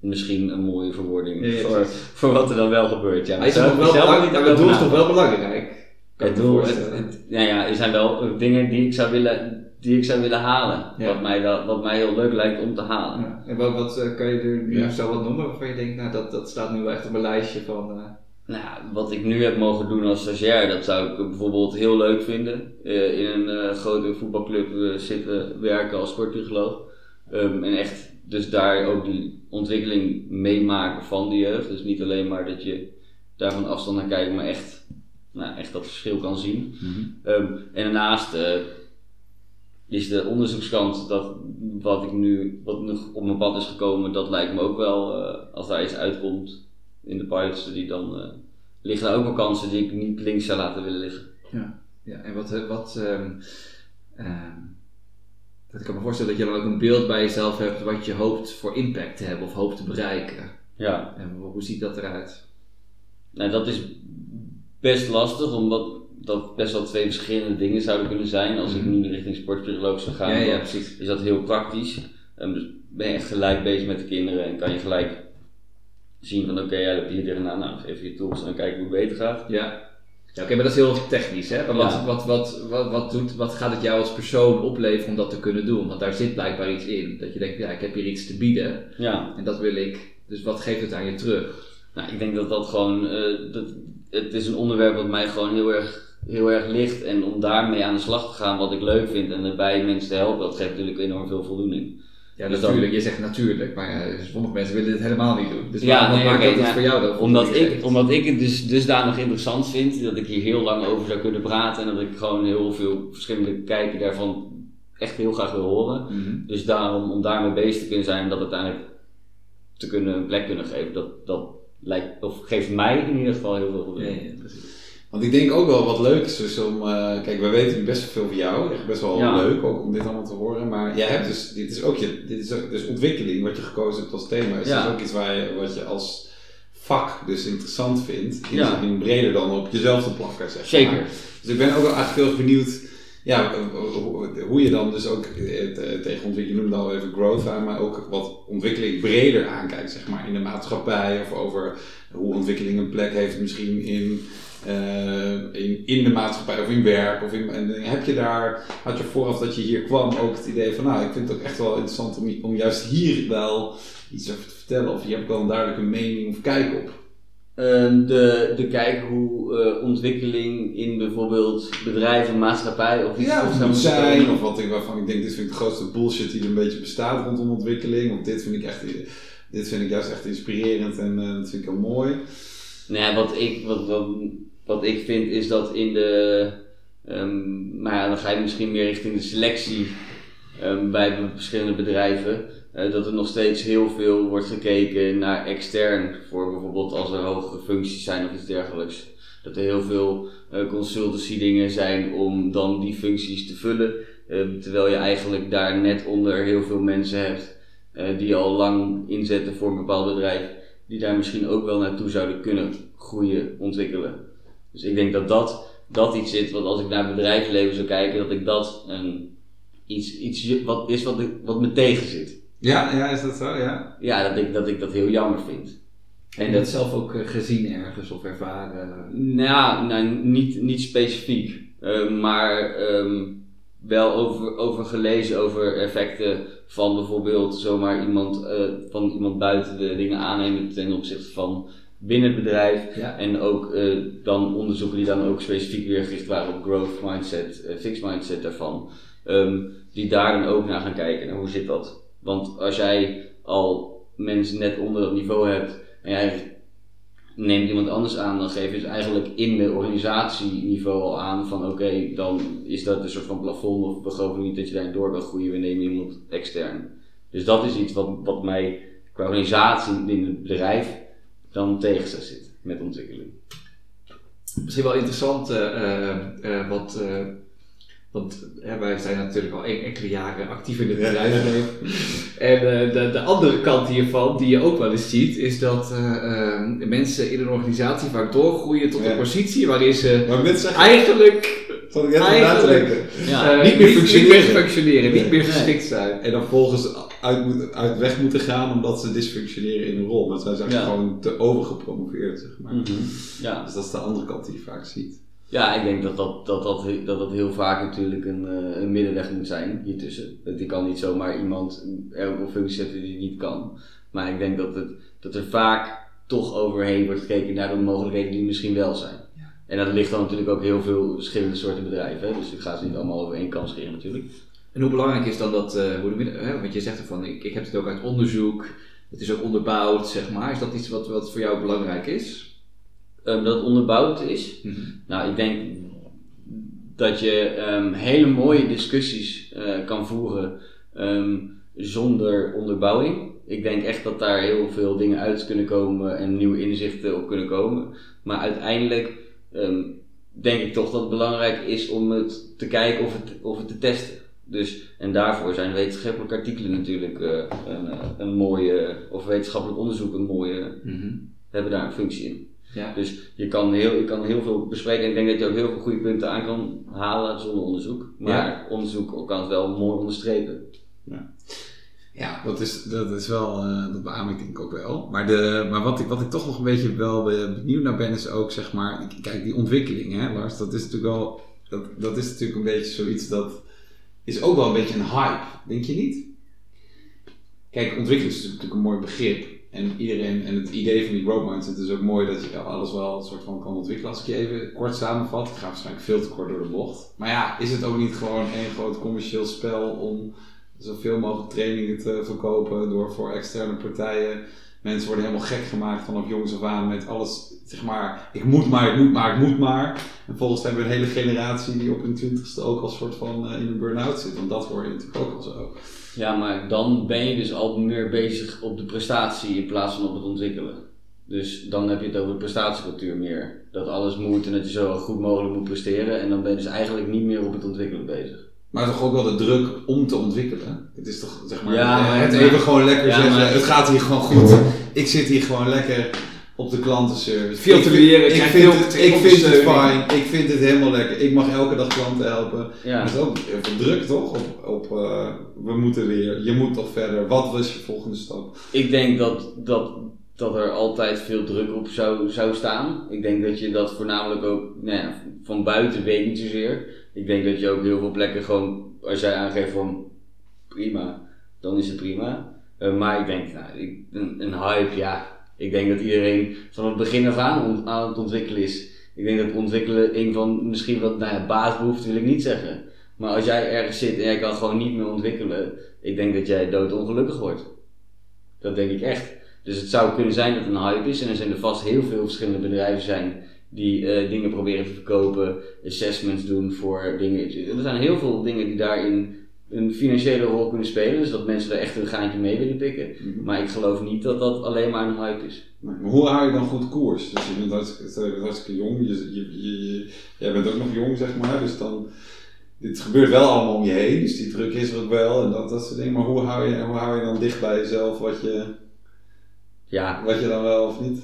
misschien een mooie verwoording Ja, voor, voor wat er dan wel gebeurt. Ja, Maar is het, zelf- wel zelf het doel is toch wel belangrijk? Het doel, het- nou ja, er zijn wel dingen die ik zou willen, die ik zou willen halen. Ja. Wat, mij wel, wat mij heel leuk lijkt om te halen. Ja. En wat, wat eh, kan je er nu Ja. zo wat noemen waarvan je denkt, nou dat, dat staat nu wel echt op mijn lijstje van... eh, Nou, wat ik nu heb mogen doen als stagiair, dat zou ik bijvoorbeeld heel leuk vinden. Eh, in een grote voetbalclub zitten werken als sportpsycholoog. Ehm, en echt, dus daar ook die ontwikkeling meemaken van de jeugd. Dus niet alleen maar dat je daar van afstand naar kijkt, maar echt, nou, echt dat verschil kan zien. Ehm, en daarnaast is de onderzoekskant dat wat ik nu, wat nog op mijn pad is gekomen, dat lijkt me ook wel, eh, als daar iets uitkomt in de pilotstudie, dan eh, liggen er ook wel kansen die ik niet links zou laten willen liggen. Ja, en wat, eh, wat ehm, ehm, dat ik kan me voorstellen dat je dan ook een beeld bij jezelf hebt wat je hoopt voor impact te hebben of hoopt te bereiken. Ja, En hoe hoe ziet dat eruit? nou dat is best lastig, omdat dat best wel twee verschillende dingen zouden kunnen zijn. Als ik nu richting sportpsycholoog zou gaan, ja, precies. is dat heel praktisch. En dus ben je echt gelijk bezig met de kinderen en kan je gelijk zien van oké, jij loopt hier tegenaan, nou geef je tools en dan kijken hoe het beter gaat. Ja. Ja, oké, maar dat is heel technisch, hè? Maar wat, Ja. wat, wat, wat, wat, doet, wat gaat het jou als persoon opleveren om dat te kunnen doen? Want daar zit blijkbaar iets in. Dat je denkt, ja, ik heb hier iets te bieden Ja, en dat wil ik. Dus wat geeft het aan je terug? nou ik denk dat dat gewoon, eh, dat, het is een onderwerp wat mij gewoon heel erg heel erg ligt. En om daarmee aan de slag te gaan wat ik leuk vind en daarbij mensen te helpen, dat geeft natuurlijk enorm veel voldoening. Ja, Dus natuurlijk. Je zegt natuurlijk, maar ja, sommige mensen willen dit helemaal niet doen. Dus Ja, waarom nee, maakt dat het voor jou dan? Omdat ik, omdat ik het dus dusdanig interessant vind dat ik hier heel lang over zou kunnen praten en dat ik gewoon heel veel verschillende kijken daarvan echt heel graag wil horen. Mhm. Dus daarom, om daarmee bezig te kunnen zijn en dat uiteindelijk te kunnen, een plek kunnen geven, dat, dat lijkt, of geeft mij in ieder geval heel veel Ja, voldoening. ja, precies. Want ik denk ook wel wat leuk is dus om, eh, kijk, wij weten best wel veel van jou, echt best wel Ja. leuk ook om dit allemaal te horen, maar jij hebt dus, dit is ook je, dit is ook, dus ontwikkeling wat je gekozen hebt als thema, is Ja. dus ook iets waar je, wat je als vak dus interessant vindt, in, Ja. in breder dan op jezelf te plakken, zeg maar. Zeker. Dus ik ben ook wel eigenlijk heel erg benieuwd ja, hoe- je dan dus ook eh, te- tegen ontwikkeling, je noemde al even growth aan, maar ook wat ontwikkeling breder aankijkt, zeg maar, in de maatschappij of over hoe ontwikkeling een plek heeft misschien in, eh, in, in de maatschappij of in werk. Of in, en heb je daar, had je vooraf dat je hier kwam ook het idee van, nou, ik vind het ook echt wel interessant om, om juist hier wel iets over te vertellen, of je hebt wel een duidelijke mening of kijk op. Ehm, de, de kijken hoe eh, ontwikkeling in bijvoorbeeld bedrijven, maatschappij of iets Ja, of moet zijn, of wat ik, waarvan ik denk, dit vind ik de grootste bullshit die er een beetje bestaat rondom ontwikkeling. Want dit vind ik echt, dit vind ik juist echt inspirerend en eh, dat vind ik heel mooi. Nou ja, wat ik, wat, wat, wat ik vind is dat in de. ehm, maar ja, dan ga je misschien meer richting de selectie ehm, bij verschillende bedrijven. eh, dat er nog steeds heel veel wordt gekeken naar extern. Voor bijvoorbeeld als er hogere functies zijn of iets dergelijks. Dat er heel veel eh, consultancy dingen zijn om dan die functies te vullen. ehm, terwijl je eigenlijk daar net onder heel veel mensen hebt eh, die al lang inzetten voor een bepaald bedrijf die daar misschien ook wel naartoe zouden kunnen groeien, ontwikkelen. Dus ik denk dat dat, dat iets zit, want als ik naar het bedrijfsleven zou kijken, dat ik dat een, iets, iets wat is wat, ik, wat me tegen zit. Ja, ja, is dat zo? Ja. Ja, dat ik dat, ik dat heel jammer vind. En En dat dat, zelf ook eh, gezien ergens of ervaren? nou, nou niet, niet specifiek, eh, maar ehm, wel over, over gelezen over effecten van bijvoorbeeld zomaar iemand, eh, van iemand buiten de dingen aannemen ten opzichte van binnen het bedrijf. Ja. En ook eh, dan onderzoeken die dan ook specifiek weer gericht waren op growth mindset, eh, fixed mindset daarvan. Ehm, die daar dan ook naar gaan kijken. En hoe zit dat? Want als jij al mensen net onder dat niveau hebt en jij neemt iemand anders aan, dan geef je dus eigenlijk in de organisatieniveau al aan van oké, dan is dat een soort van plafond of we geloven niet dat je daarin door kan groeien, we nemen iemand extern. Dus dat is iets wat, wat mij qua organisatie in het bedrijf dan tegen zou zitten met ontwikkeling. Misschien wel interessant, eh, eh, eh, wat, eh, want hè, wij zijn natuurlijk al en- enkele jaren actief in het bedrijfsleven. en eh, de, de andere kant hiervan, die je ook wel eens ziet, is dat eh, eh, mensen in een organisatie vaak doorgroeien tot Ja. een positie waarin ze eigenlijk zat ik net na te Eigenlijk- denken. Ja, eh, niet meer functioneren. Niet meer functioneren, niet meer Nee. geschikt zijn. En dan volgens uit, moet- uit weg moeten gaan omdat ze dysfunctioneren in een rol. Maar zij zijn Ja. gewoon te overgepromoveerd, zeg maar. Mhm. ja. Dus dat is de andere kant die je vaak ziet. Ja, ik denk dat dat, dat, dat, dat, dat heel vaak natuurlijk een, eh, een middenweg moet zijn hiertussen. Die kan niet zomaar iemand er op een functie zetten die niet kan. Maar ik denk dat, het, dat er vaak toch overheen wordt gekeken naar de mogelijkheden die misschien wel zijn. En dat ligt dan natuurlijk ook heel veel verschillende soorten bedrijven. Hè? Dus ik ga ze niet allemaal over één kant scheren natuurlijk. En hoe belangrijk is dan dat, eh, hoe de hè, want je zegt ervan, ik, ik heb het ook uit onderzoek, het is ook onderbouwd, zeg maar. Is dat iets wat, wat voor jou belangrijk is? Ehm, dat het onderbouwd is. Nou, ik denk dat je ehm, hele mooie discussies eh, kan voeren ehm, zonder onderbouwing. Ik denk echt dat daar heel veel dingen uit kunnen komen en nieuwe inzichten op kunnen komen. Maar uiteindelijk ehm, denk ik toch dat het belangrijk is om het te kijken of het, of het te testen. Dus, en daarvoor zijn wetenschappelijke artikelen natuurlijk eh, een, eh, een mooie, of wetenschappelijk onderzoek een mooie, hebben daar een functie in. Ja. Dus je kan, heel, je kan heel veel bespreken en ik denk dat je ook heel veel goede punten aan kan halen zonder onderzoek. Maar onderzoek kan het wel mooi onderstrepen. Ja, dat is, dat is wel, eh, dat beaam ik denk ik ook wel. Maar, de, maar wat, ik, wat ik toch nog een beetje wel eh, benieuwd naar ben, is ook zeg maar, kijk, die ontwikkeling, hè, Lars, dat is natuurlijk wel, dat, dat is natuurlijk een beetje zoiets dat is ook wel een beetje een hype, denk je niet? Kijk, ontwikkeling is natuurlijk een mooi begrip. En iedereen, en het idee van die growth mindset is ook mooi dat je alles wel een soort van kan ontwikkelen. Als ik je even kort samenvat, ik ga waarschijnlijk veel te kort door de bocht. Maar ja, is het ook niet gewoon één groot commercieel spel om zoveel mogelijk trainingen te verkopen door voor externe partijen Mensen worden helemaal gek gemaakt vanaf jongs af aan met alles, zeg maar, ik moet maar, ik moet maar, ik moet maar. En volgens hebben we een hele generatie die op hun twintigste ook als soort van uh, in een burn-out zit. Want dat hoor je natuurlijk ook al zo. Ja, maar dan ben je dus al meer bezig op de prestatie in plaats van op het ontwikkelen. Dus dan heb je het over prestatiecultuur meer. Dat alles moet en dat je zo goed mogelijk moet presteren. En dan ben je dus eigenlijk niet meer op het ontwikkelen bezig. Maar toch ook wel de druk om te ontwikkelen. Het is toch, zeg maar, ja, maar het even gewoon lekker ja, zeggen, maar, het gaat hier gewoon goed. Ik zit hier gewoon lekker op de klantenservice. Veel te leren, ik, vind, het, ik vind het fijn, ik vind het helemaal lekker. Ik mag elke dag klanten helpen. Ja. Dat is ook even druk toch? Op, op uh, we moeten weer, je moet toch verder. Wat was je volgende stap? Ik denk dat, dat, dat er altijd veel druk op zou, zou staan. Ik denk dat je dat voornamelijk ook nou ja, van buiten weet niet zozeer ik denk dat je ook heel veel plekken gewoon, als jij aangeeft van prima, dan is het prima. Uh, maar ik denk, nou, ik, een, hype, ja. Ik denk dat iedereen van het begin af aan aan het ontwikkelen is. Ik denk dat ontwikkelen een van misschien wat nou ja, baasbehoeften wil ik niet zeggen. Maar als jij ergens zit en jij kan gewoon niet meer ontwikkelen, ik denk dat jij doodongelukkig wordt. Dat denk ik echt. Dus het zou kunnen zijn dat het een hype is en er zijn er vast heel veel verschillende bedrijven zijn die uh, dingen proberen te verkopen, assessments doen voor dingen. Er zijn heel veel dingen die daarin een financiële rol kunnen spelen, dus dat mensen er echt een gaantje mee willen pikken. Mhm. Maar ik geloof niet dat dat alleen maar een hype is. maar hoe hou je dan goed koers? Dus je bent hartstikke, hartstikke jong, je, je, je, jij bent ook nog jong zeg maar, dus dan. Dit gebeurt wel allemaal om je heen, dus die druk is er ook wel en dat, dat soort dingen. Maar hoe hou, je, hoe hou je dan dicht bij jezelf wat je, ja. wat je dan wel of niet?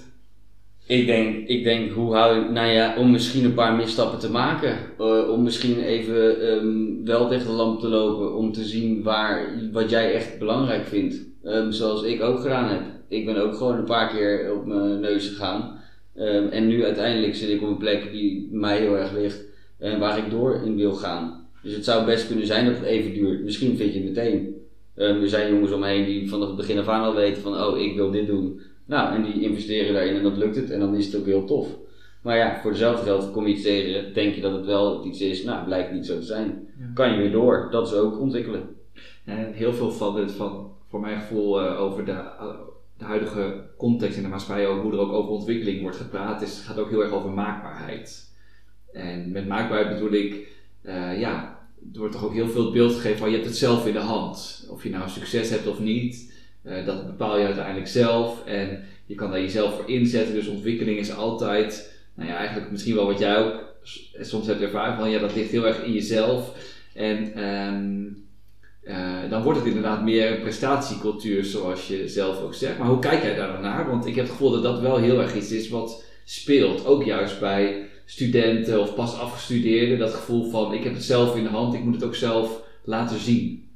Ik denk, ik denk hoe hou je, nou ja, om misschien een paar misstappen te maken. Uh, om misschien even um, wel tegen de lamp te lopen. Om te zien waar, wat jij echt belangrijk vindt. Um, zoals ik ook gedaan heb. Ik ben ook gewoon een paar keer op mijn neus gegaan. Um, en nu uiteindelijk zit ik op een plek die mij heel erg ligt. En waar ik door in wil gaan. Dus het zou best kunnen zijn dat het even duurt. Misschien vind je het meteen. er zijn jongens om me heen die vanaf het begin af aan al weten van, oh, ik wil dit doen. Nou, en die investeren daarin en dat lukt het en dan is het ook heel tof. Maar ja, voor dezelfde geld kom je iets tegen, denk je dat het wel iets is, nou, blijkt niet zo te zijn. Kan je weer door, dat is ook ontwikkelen. En heel veel van het, van, voor mijn gevoel, uh, over de, uh, de, huidige context in de maatschappij, hoe er ook over ontwikkeling wordt gepraat, is, het gaat ook heel erg over maakbaarheid. En met maakbaarheid bedoel ik, uh, ja, er wordt toch ook heel veel het beeld gegeven van je hebt het zelf in de hand. Of je nou succes hebt of niet. Uh, dat bepaal je uiteindelijk zelf en je kan daar jezelf voor inzetten. Dus ontwikkeling is altijd, nou ja, eigenlijk misschien wel wat jij ook soms hebt ervaren van ja, dat ligt heel erg in jezelf. En um, uh, dan wordt het inderdaad meer een prestatiecultuur, zoals je zelf ook zegt. Maar hoe kijk jij daar dan naar? Want ik heb het gevoel dat dat wel heel erg iets is wat speelt. Ook juist bij studenten of pas afgestudeerden. Dat gevoel van ik heb het zelf in de hand, ik moet het ook zelf laten zien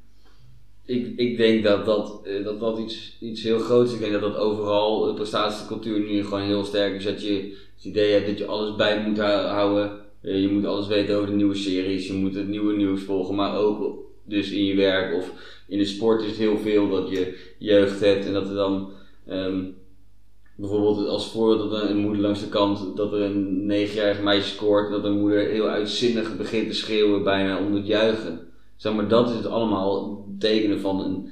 ik, ik denk dat dat, eh, dat, dat iets, iets heel groots is. Ik denk dat dat overal, de prestatiecultuur nu gewoon heel sterk is. Dat je het idee hebt dat je alles bij moet houden. Eh, je moet alles weten over de nieuwe series, je moet het nieuwe nieuws volgen, maar ook dus in je werk of in de sport is het heel veel dat je jeugd hebt en dat er dan um, bijvoorbeeld als voorbeeld dat een moeder langs de kant dat er een negenjarig meisje scoort, dat een moeder heel uitzinnig begint te schreeuwen bijna om het juichen. Zeg maar, dat is het allemaal tekenen van een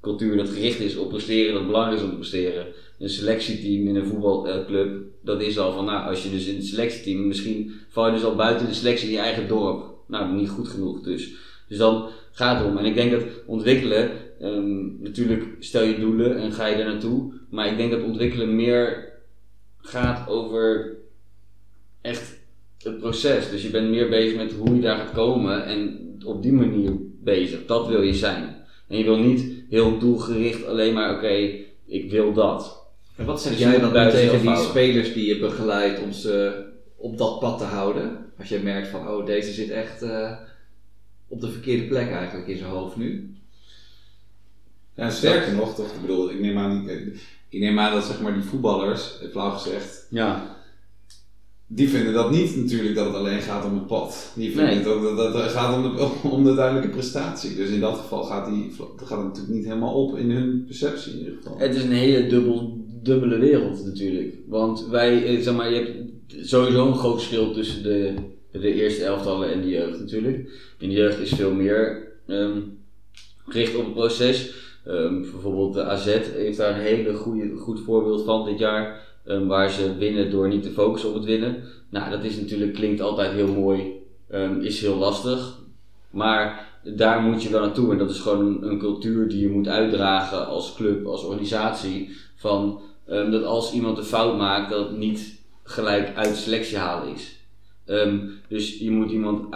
cultuur dat gericht is op presteren, dat belangrijk is om te presteren. Een selectieteam in een voetbalclub, dat is al van, nou, als je dus in het selectieteam, misschien val je dus al buiten de selectie in je eigen dorp. Nou, niet goed genoeg dus. Dus dan gaat het om. En ik denk dat ontwikkelen, um, natuurlijk stel je doelen en ga je er naartoe, maar ik denk dat ontwikkelen meer gaat over echt het proces. Dus je bent meer bezig met hoe je daar gaat komen en op die manier bezig. Dat wil je zijn. En je wil niet heel doelgericht alleen maar, oké, ik wil dat. En wat zeg jij dan tegen die spelers die je begeleidt om ze op dat pad te houden? Als je merkt van, oh, deze zit echt uh, op de verkeerde plek eigenlijk in zijn hoofd nu. Ja, sterker nog, toch? Ik bedoel, ik neem aan, ik neem aan dat zeg maar die voetballers, flauw gezegd, ja die vinden dat niet natuurlijk dat het alleen gaat om het pad. Die vinden nee. dat, dat, het gaat om de, <laughs> om de uiteindelijke prestatie. Dus in dat geval gaat, die, gaat het natuurlijk niet helemaal op in hun perceptie in ieder geval. Het is een hele dubbel, dubbele wereld natuurlijk. Want wij, eh, zeg maar, je hebt sowieso een groot verschil tussen de, de eerste elftallen en de jeugd natuurlijk. In de jeugd is veel meer ehm, gericht op het proces. Ehm, bijvoorbeeld de AZ heeft daar een hele goede, goed voorbeeld van dit jaar. Ehm, waar ze winnen door niet te focussen op het winnen. Nou, dat is natuurlijk, klinkt altijd heel mooi, ehm, is heel lastig. Maar daar moet je wel naartoe. En dat is gewoon een, cultuur die je moet uitdragen als club, als organisatie. Van ehm, dat als iemand een fout maakt, dat het niet gelijk uit selectie halen is. Dus je moet iemand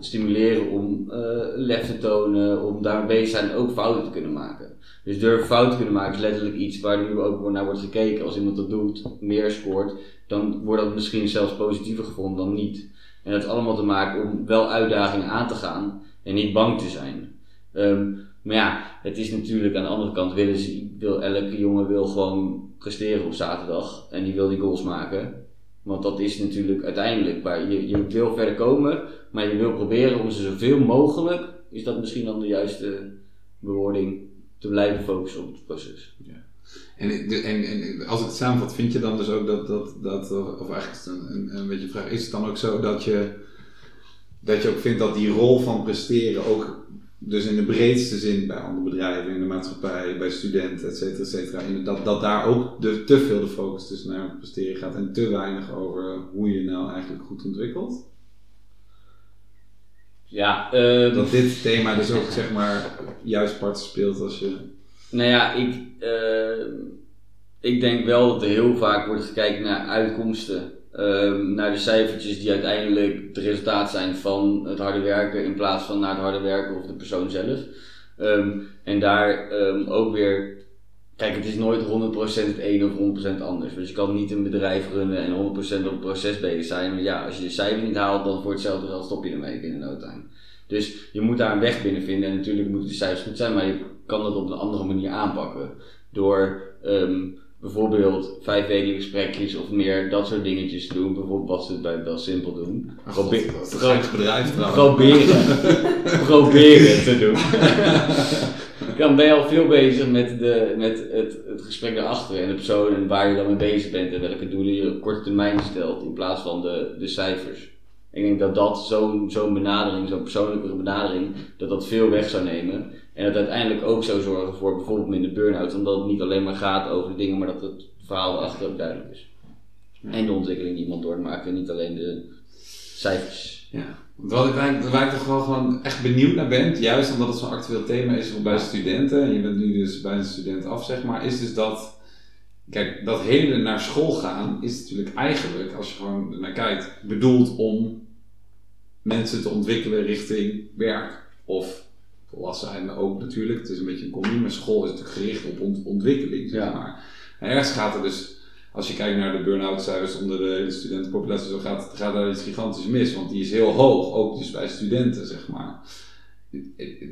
stimuleren om eh, lef te tonen, om daarmee zijn ook fouten te kunnen maken. Dus durven fouten te kunnen maken is letterlijk iets waar nu ook naar wordt gekeken. Als iemand dat doet, meer scoort, dan wordt dat misschien zelfs positiever gevonden dan niet. En dat allemaal te maken om wel uitdagingen aan te gaan en niet bang te zijn. Ehm, maar ja, het is natuurlijk aan de andere kant, willen ze, wil, elke jongen wil gewoon presteren op zaterdag en die wil die goals maken. Want dat is natuurlijk uiteindelijk waar je, je wil verder komen, maar je wil proberen om ze zoveel mogelijk, is dat misschien dan de juiste bewoording, te blijven focussen op het proces. En, de- en, en als ik het samenvat, vind je dan dus ook dat, dat, dat of eigenlijk een, een, beetje vraag, is het dan ook zo dat je, dat je ook vindt dat die rol van presteren ook, dus in de breedste zin bij andere bedrijven, in de maatschappij, bij studenten, et cetera, et cetera, dat, dat daar ook de, te veel de focus dus naar presteren gaat en te weinig over hoe je nou eigenlijk goed ontwikkelt? Ja, ehm, Dat dit thema dus ook zeg maar juist part speelt als je... Nou ja, ik, eh, ik denk wel dat er heel vaak wordt gekeken naar uitkomsten. Ehm, naar de cijfertjes die uiteindelijk het resultaat zijn van het harde werken in plaats van naar het harde werken of de persoon zelf. Ehm, en daar ehm, ook weer, kijk het is nooit 100% het een of 100% anders. Dus je kan niet een bedrijf runnen en 100% op het proces bezig zijn. Want ja, als je de cijfer niet haalt, dan voor hetzelfde geld stop je ermee binnen no time. Dus je moet daar een weg binnen vinden. En natuurlijk moeten de cijfers goed zijn, maar je kan dat op een andere manier aanpakken. Door ehm, bijvoorbeeld vijf wekelijkse gesprekjes of meer dat soort dingetjes te doen. Bijvoorbeeld wat ze bij wel simpel doen. Probe- dat is een pro- bedrijf proberen. <laughs> proberen te doen. <laughs> Dan ben je al veel bezig met, de, met het, het gesprek daarachter en de persoon en waar je dan mee bezig bent en welke doelen je op korte termijn stelt in plaats van de, de cijfers. Ik denk dat dat zo'n zo'n benadering, zo'n persoonlijke benadering, dat dat veel weg zou nemen. En dat uiteindelijk ook zou zorgen voor bijvoorbeeld minder burn-out, omdat het niet alleen maar gaat over de dingen, maar dat het verhaal erachter ook duidelijk is. En de ontwikkeling die iemand doormaakt en niet alleen de cijfers. Ja, wat ik waar ik toch wel gewoon echt benieuwd naar ben, juist omdat het zo'n actueel thema is bij studenten, en je bent nu dus bij een student af zeg maar, is dus dat, kijk, dat hele naar school gaan is natuurlijk eigenlijk, als je gewoon naar kijkt, bedoeld om mensen te ontwikkelen richting werk of volwassen zijn ook natuurlijk, het is een beetje een combi, maar school is natuurlijk gericht op ont- ontwikkeling zeg Ja. maar. En ergens gaat er dus als je kijkt naar de burn-out cijfers onder de studentenpopulatie, zo gaat, gaat daar iets gigantisch mis, want die is heel hoog, ook dus bij studenten, zeg maar.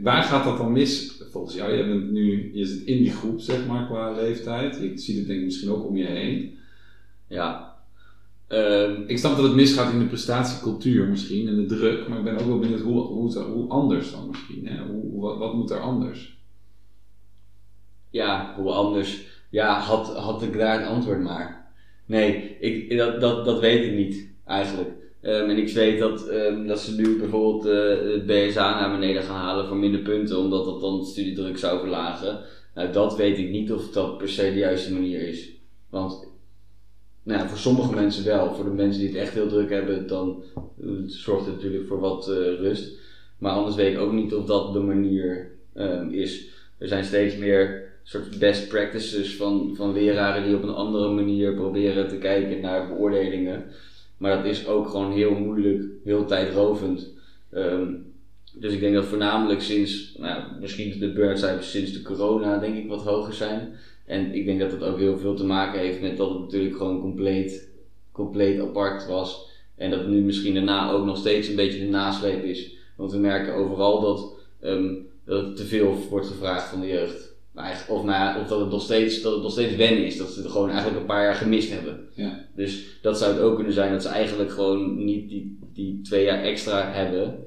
Waar gaat dat dan mis volgens jou? Je, bent nu, je zit in die groep, zeg maar, qua leeftijd. Je ziet het denk ik misschien ook om je heen. Ja. Ehm, Ik snap dat het misgaat in de prestatiecultuur misschien en de druk, maar ik ben ook wel benieuwd hoe, hoe, het- hoe anders dan misschien. Hè? Hoe, hoe- wat, wat moet er anders? ja, hoe anders. Ja, had, had ik daar een antwoord maar. Nee, ik, dat, dat, dat weet ik niet eigenlijk. Ehm, en ik weet dat, ehm, dat ze nu bijvoorbeeld eh, het BSA naar beneden gaan halen voor minder punten, omdat dat dan studiedruk zou verlagen. Nou, dat weet ik niet of dat per se de juiste manier is. Want nou, voor sommige mensen wel. Voor de mensen die het echt heel druk hebben, dan eh, zorgt het natuurlijk voor wat eh, rust. Maar anders weet ik ook niet of dat de manier ehm, is. Er zijn steeds meer soort best practices van, van leraren die op een andere manier proberen te kijken naar beoordelingen. Maar dat is ook gewoon heel moeilijk, heel tijdrovend. Ehm, dus ik denk dat voornamelijk sinds, nou, misschien de burn-cijfers sinds de corona denk ik wat hoger zijn. En ik denk dat het ook heel veel te maken heeft met dat het natuurlijk gewoon compleet, compleet apart was. En dat nu misschien daarna ook nog steeds een beetje de nasleep is. Want we merken overal dat, dat het te veel wordt gevraagd van de jeugd. Maar eigenlijk- Of, nou of dat, het nog steeds, dat het nog steeds wennen is. Dat ze het gewoon eigenlijk een paar jaar gemist hebben. Ja. Dus dat zou het ook kunnen zijn dat ze eigenlijk gewoon niet die, die twee jaar extra hebben.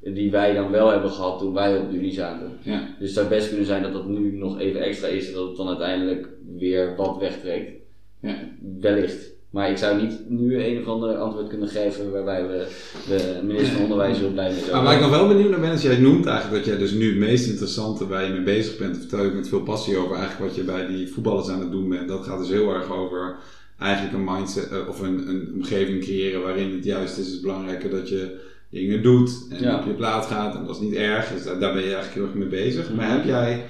die wij dan wel hebben gehad toen wij op de Unie zaten. Ja. Dus het zou best kunnen zijn dat dat nu nog even extra is en dat het dan uiteindelijk weer wat wegtrekt. Ja. Wellicht. Maar ik zou niet nu een of ander antwoord kunnen geven waarbij we de minister van Onderwijs heel blij mee zijn. Maar waar ik nog wel benieuwd naar ben, is jij noemt eigenlijk dat jij dus nu het meest interessante waar je mee bezig bent, vertel je met veel passie over eigenlijk wat je bij die voetballers aan het doen bent. Dat gaat dus heel erg over eigenlijk een mindset eh, of een, een omgeving creëren waarin het juist is, het belangrijker dat je dingen doet en Ja. op je plaat gaat en dat is niet erg, dus daar, ben je eigenlijk heel erg mee bezig. Mhm. Maar heb jij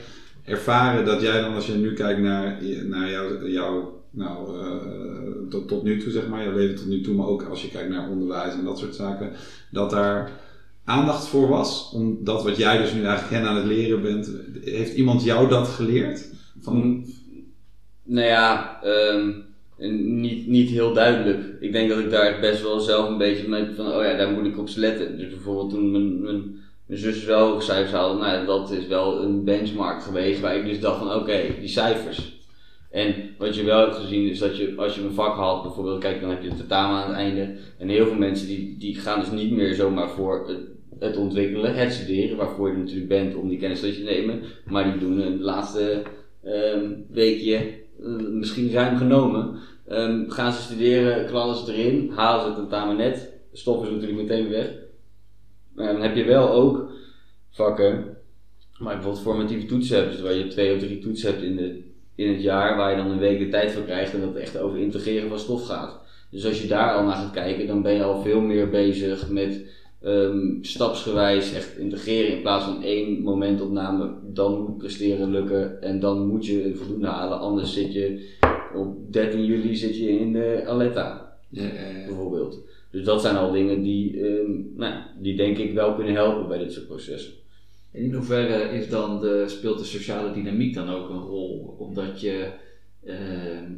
ervaren dat jij dan als je nu kijkt naar, naar jouw, jouw nou, eh, tot, tot nu toe zeg maar, jouw leven tot nu toe, maar ook als je kijkt naar onderwijs en dat soort zaken, dat daar aandacht voor was, omdat wat jij dus nu eigenlijk hen aan het leren bent, heeft iemand jou dat geleerd? Van, Mm. Nou ja, ehm, niet, niet heel duidelijk. Ik denk dat ik daar best wel zelf een beetje van, oh ja, daar moet ik op letten. Dus bijvoorbeeld toen mijn, mijn, zus wel hoge cijfers haalde, nou dat is wel een benchmark geweest waar ik dus dacht van, oké, die cijfers. En wat je wel hebt gezien is dat je, als je een vak haalt, bijvoorbeeld, kijk, dan heb je het tentamen aan het einde. En heel veel mensen die, die gaan dus niet meer zomaar voor het, ontwikkelen, het studeren, waarvoor je natuurlijk bent om die kennis te nemen. Maar die doen een laatste ehm, weekje, eh, misschien ruim genomen, ehm, gaan ze studeren, knallen ze erin, halen ze het tentamen net, stoppen ze natuurlijk meteen weg. Maar dan heb je wel ook vakken, maar bijvoorbeeld formatieve toetsen hebt, dus waar je twee of drie toetsen hebt in, de, in het jaar, waar je dan een week de tijd voor krijgt en dat het echt over integreren van stof gaat. Dus als je daar al naar gaat kijken, dan ben je al veel meer bezig met ehm, stapsgewijs echt integreren in plaats van één momentopname. Dan moet presteren lukken en dan moet je een voldoende halen, anders zit je op 13 juli zit je in de Aletta ja, ja, ja. bijvoorbeeld. Dus dat zijn al dingen die, ehm, nou, die denk ik wel kunnen helpen bij dit soort processen. En in hoeverre is dan de, speelt de sociale dynamiek dan ook een rol? Omdat je. ehm,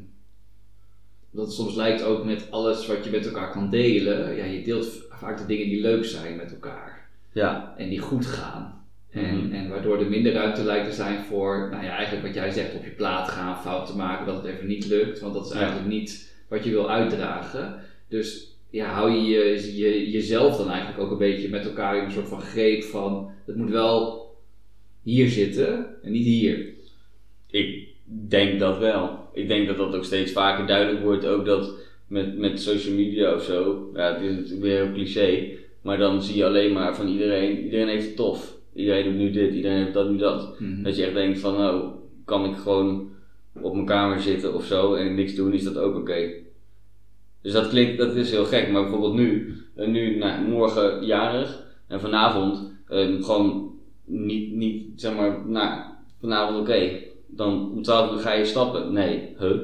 dat het soms lijkt ook met alles wat je met elkaar kan delen. Ja, je deelt vaak de dingen die leuk zijn met elkaar. Ja, En die goed gaan. En, Mhm. en waardoor er minder ruimte lijkt te zijn voor, nou ja, eigenlijk wat jij zegt, op je plaat gaan, fouten maken, dat het even niet lukt. Want dat is Ja. eigenlijk niet wat je wil uitdragen. Dus ja, hou je, je, je jezelf dan eigenlijk ook een beetje met elkaar in een soort van greep van, het moet wel hier zitten en niet hier. ik denk dat wel. Ik denk dat dat ook steeds vaker duidelijk wordt, ook dat met, met social media of zo, ja, het is natuurlijk weer heel cliché, maar dan zie je alleen maar van iedereen, iedereen heeft het tof. Iedereen doet nu dit, iedereen heeft dat nu dat. Dat je echt denkt van, nou, kan ik gewoon op mijn kamer zitten of zo en niks doen, is dat ook oké. Dus dat klinkt, dat is heel gek, maar bijvoorbeeld nu, eh, nu nou, morgen jarig en vanavond eh, gewoon niet, niet, zeg maar, nou, vanavond oké, dan om 12 uur ga je stappen. Nee, huh?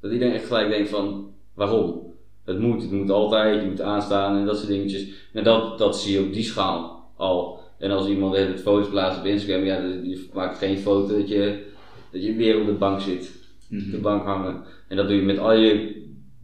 Dat iedereen echt gelijk denkt van, waarom? Het moet, het moet altijd, je moet aanstaan en dat soort dingetjes. En dat, dat zie je op die schaal al. En als iemand het foto's plaatst op Instagram, ja, je maakt geen foto dat je, dat je weer op de bank zit. Mhm. De bank hangen. En dat doe je met al je,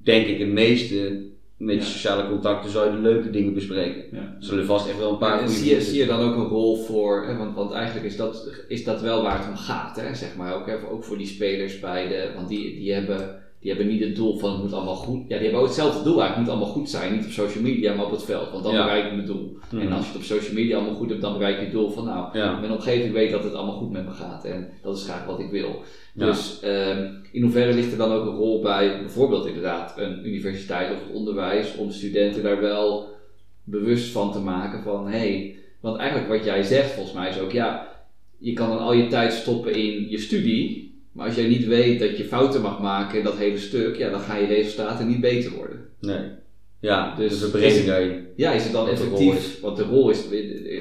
denk ik, het meeste met je sociale contacten, zou je de leuke dingen bespreken. Ja. Er zullen vast echt wel een paar en zie, je, zie je dan ook een rol voor, hè, want, want eigenlijk is dat, is dat wel waar het om gaat, hè, zeg maar, ook, hè, voor- ook voor die spelers bij de, want die, die, hebben, die hebben niet het doel van het moet allemaal goed, ja die hebben ook hetzelfde doel eigenlijk, het moet allemaal goed zijn, niet op social media, maar op het veld, want dan Ja. bereik ik mijn doel. Mhm. En als je het op social media allemaal goed hebt, dan bereik je het doel van nou, Ja. mijn omgeving weet dat het allemaal goed met me gaat en dat is graag wat ik wil. Ja. Dus ehm, in hoeverre ligt er dan ook een rol bij bijvoorbeeld inderdaad een universiteit of het onderwijs om studenten daar wel bewust van te maken van hé, hey, want eigenlijk wat jij zegt volgens mij is ook ja, je kan dan al je tijd stoppen in je studie, maar als jij niet weet dat je fouten mag maken in dat hele stuk, ja, dan gaan je resultaten niet beter worden. Nee. Ja, Dus dus daarin. Ja, is het dan effectief? Want de rol is,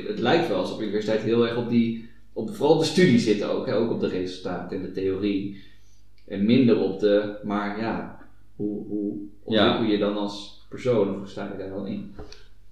het lijkt wel alsof de universiteit heel erg op die, op, vooral op de studie zit ook, hè, ook op de resultaten en de theorie. En minder op de, maar ja, hoe, hoe ontwikkel je dan als persoon of hoe sta je daar dan in?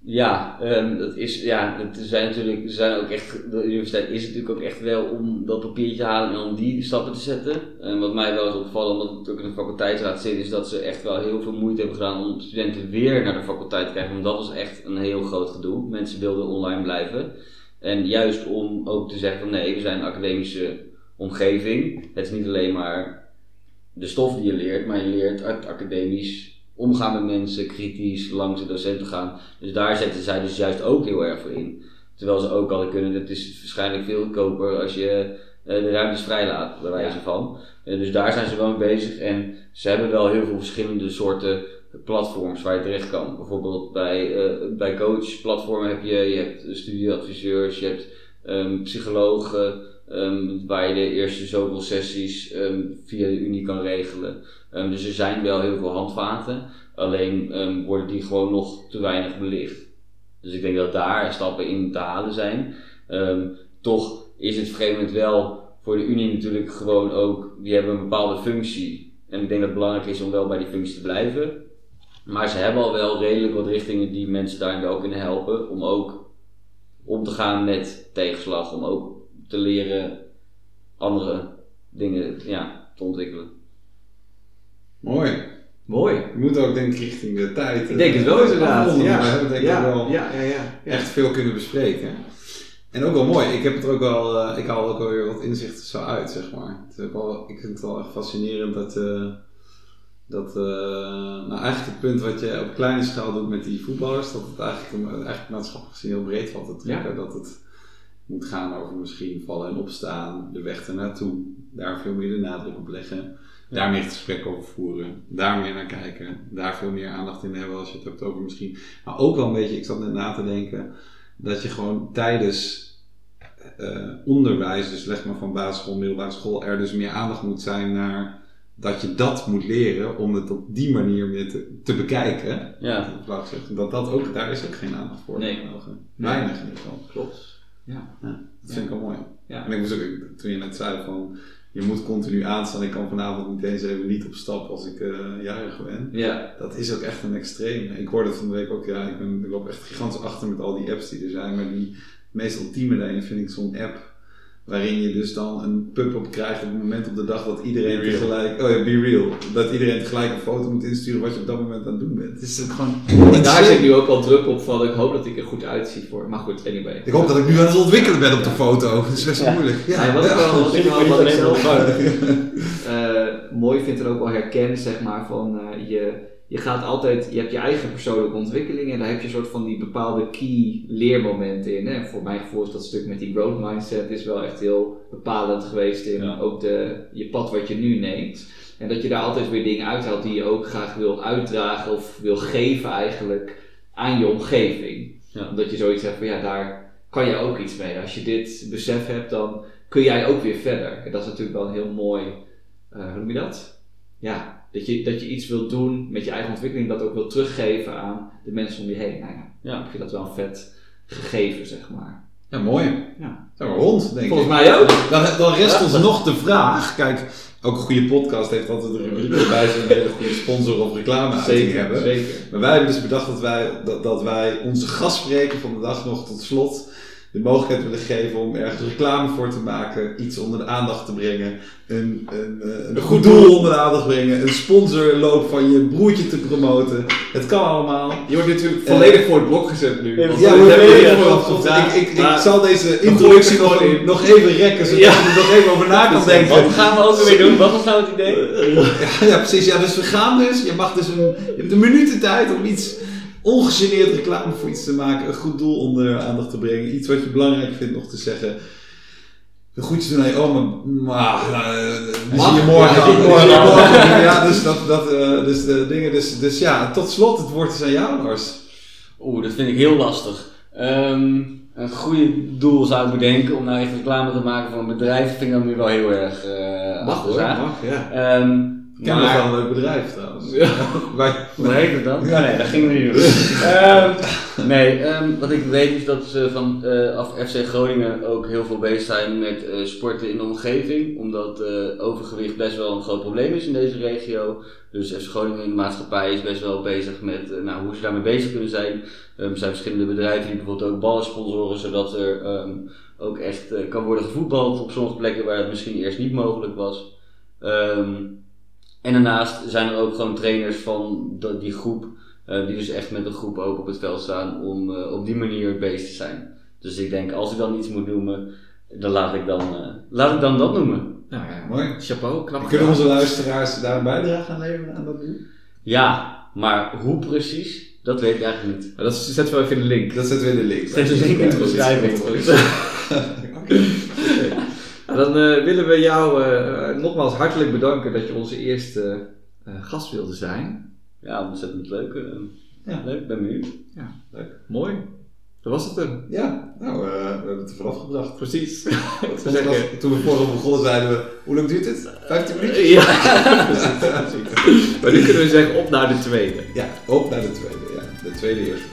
Ja, ehm, dat is, ja, het zijn natuurlijk, er zijn ook echt, de universiteit is natuurlijk ook echt wel om dat papiertje te halen en om die stappen te zetten. En wat mij wel is opgevallen, omdat ik ook in de faculteitsraad zit, is dat ze echt wel heel veel moeite hebben gedaan om studenten weer naar de faculteit te krijgen. Want dat was echt een heel groot gedoe. Mensen wilden online blijven. En juist om ook te zeggen van nee, we zijn een academische omgeving. Het is niet alleen maar de stof die je leert, maar je leert uit academisch omgaan met mensen, kritisch, langs de docenten gaan. Dus daar zetten zij dus juist ook heel erg voor in. Terwijl ze ook hadden kunnen, het is waarschijnlijk veel goedkoper als je eh, de ruimtes vrijlaat, bij wijze van. Eh, dus daar zijn ze wel mee bezig en ze hebben wel heel veel verschillende soorten platforms waar je terecht kan. Bijvoorbeeld bij, eh bij coachplatformen heb je, je hebt studieadviseurs, je hebt ehm, psychologen, ehm, waar je de eerste zoveel sessies ehm, via de Unie kan regelen. Ehm, dus er zijn wel heel veel handvaten, alleen worden die gewoon nog te weinig belicht. Dus ik denk dat daar stappen in te halen zijn. Toch is het moment wel voor de Unie natuurlijk gewoon ook, die hebben een bepaalde functie. En ik denk dat het belangrijk is om wel bij die functie te blijven. Maar ze hebben al wel redelijk wat richtingen die mensen daarin wel kunnen helpen. Om ook om te gaan met tegenslag. Om ook te leren andere dingen ja, te ontwikkelen. Mooi. Mooi. Je moet ook denk ik richting de tijd. Ik denk het wel eh, inderdaad. Ja. We hebben denk ik ja, wel ja, ja, ja, ja. echt veel kunnen bespreken. En ook wel mooi. Ik heb het er ook wel, eh, ik haal ook wel weer wat inzichten zo uit, zeg maar. Het is ook wel, ik vind het wel echt fascinerend dat, eh, dat eh, nou eigenlijk het punt wat je op kleine schaal doet met die voetballers, dat het eigenlijk, eigenlijk maatschappelijk gezien heel breed valt te trekken. Dat het moet gaan over misschien vallen en opstaan, de weg ernaartoe, daar veel meer de nadruk op leggen. Daar meer het gesprek over voeren, daar meer naar kijken, daar veel meer aandacht in hebben als je het hebt over misschien. Maar ook wel een beetje, ik zat net na te denken, dat je gewoon tijdens eh, onderwijs, dus leg maar van basisschool, middelbare school, er dus meer aandacht moet zijn naar dat je dat moet leren om het op die manier meer te, te bekijken. Ja. Dat dat ook, daar is ook geen aandacht voor. Nee. Weinig in ieder geval. Klopt. Ja. Dat vind ik wel mooi. En ik moest ook, toen je net zei van, je moet continu aanstaan. Ik kan vanavond niet eens even niet op stap als ik eh, jarig ben. Ja. Dat is ook echt een extreem. Ik hoorde van de week ook, ja, ik, ben, ik loop echt gigantisch achter met al die apps die er zijn. Maar die meest ultieme daarin vind ik zo'n app waarin je dus dan een pub-up krijgt op het moment op de dag dat iedereen Be real. tegelijk, oh ja, be real. Dat iedereen tegelijk een foto moet insturen wat je op dat moment aan het doen bent. Het is ook gewoon... Daar zit nu ook al druk op van, ik hoop dat ik er goed uitzie voor. Maar goed, anyway. Ik hoop dat ik nu aan het ontwikkelen ben op de foto. Dat is best wel Ja. moeilijk. Ja, wat ik wel, wat ik wel wat ik zelf Ja. <laughs> eh, mooi vind en ook wel herken, zeg maar, van eh, je, je gaat altijd, je hebt je eigen persoonlijke ontwikkeling en daar heb je een soort van die bepaalde key leermomenten in. En voor mijn gevoel is dat stuk met die growth mindset is wel echt heel bepalend geweest in Ja. ook de, je pad wat je nu neemt. En dat je daar altijd weer dingen uithaalt die je ook graag wil uitdragen of wil geven eigenlijk aan je omgeving. Ja. Omdat je zoiets hebt van ja, daar kan je ook iets mee. Als je dit besef hebt, dan kun jij ook weer verder. En dat is natuurlijk wel een heel mooi, eh, hoe noem je dat? Ja, dat je, dat je iets wilt doen met je eigen ontwikkeling, dat ook wil teruggeven aan de mensen om je heen. Nou ja, Ja. ik vind dat wel een vet gegeven, zeg maar. Ja, mooi. Ja. Zijn we rond, denk Volgens ik. mij ook. Dan, dan rest ons nog de vraag. Kijk, ook een goede podcast heeft altijd een rubriek erbij zo'n hele goede sponsor of reclame Zeker, hebben. zeker. Maar wij hebben dus bedacht dat wij, dat, dat wij onze gastspreker van de dag nog tot slot de mogelijkheid willen geven om ergens reclame voor te maken, iets onder de aandacht te brengen, een, een, eh, een goed doel onder de aandacht brengen, een sponsorloop van je broertje te promoten. Het kan allemaal. Je wordt natuurlijk volledig voor het blok gezet nu. Ja, Ja, we hebben het gevraagd, Ik, ik, ik zal deze introductie nog, gewoon in. nog even rekken, zodat Ja. je er nog even over na kan denken. Wat gaan we ook weer doen? Wat was nou het idee? Ja, <laughs> ja, precies. Ja, dus we gaan dus. Je mag dus een, je hebt een minuut de tijd om iets ongegeneerd reclame voor iets te maken. Een goed doel onder aandacht te brengen. Iets wat je belangrijk vindt nog te zeggen. De groetjes doen aan je oma. Maar, Mag? zien je morgen. Ja, morgen. Ja, dus dat, dat, eh, dus de dingen. Dus, dus ja, tot slot, het woord is aan jou, Lars. Oeh, dat vind ik heel lastig. Ehm, een goede doel zou ik bedenken om nou even reclame te maken voor een bedrijf, vind ik dan nu wel heel erg uh, Mag hoor, mag, ja. Ehm ken nog wel een leuk bedrijf trouwens. Ja. <laughs> Wij, Hoe heet het dan? Ja. Nee, dat gingen we niet doen. Ehm, <laughs> nee, ehm, wat ik weet is dat ze van eh, af FC Groningen ook heel veel bezig zijn met eh, sporten in de omgeving. Omdat eh, overgewicht best wel een groot probleem is in deze regio. Dus FC Groningen, de maatschappij, is best wel bezig met nou, hoe ze daarmee bezig kunnen zijn. Ehm, er zijn verschillende bedrijven die bijvoorbeeld ook ballen sponsoren, zodat er ehm, ook echt eh, kan worden gevoetbald op sommige plekken waar het misschien eerst niet mogelijk was. Ehm, en daarnaast zijn er ook gewoon trainers van die groep, eh, die dus echt met een groep ook op het veld staan om eh, op die manier bezig te zijn. Dus ik denk, als ik dan iets moet noemen, dan laat ik dan, eh, laat ik dan dat noemen. Nou ja, Mooi. chapeau, knap Kunnen onze luisteraars daar een bijdrage aan leveren aan dat doel? Ja, Maar hoe precies, dat weet ik eigenlijk niet. Maar dat zetten we even in de link. Dat zetten we in de link. Zet de link in de beschrijving. <laughs> Nou, <laughs> dan eh, willen we jou eh, eh, nogmaals hartelijk bedanken dat je onze eerste eh, gast wilde zijn. Ja, ontzettend leuk. eh. Ja. Leuk, ben benieuwd. Mooi. Dat was het dan. Ja, nou, eh, we hebben het er vanaf gebracht. Precies. <laughs> Zeggen- Toen we vorige begonnen zeiden we, hoe lang duurt dit? 15 minuten? ja, <laughs> precies, precies. Maar nu kunnen we zeggen op naar de tweede. Ja, op naar de tweede. Ja, de tweede eerste.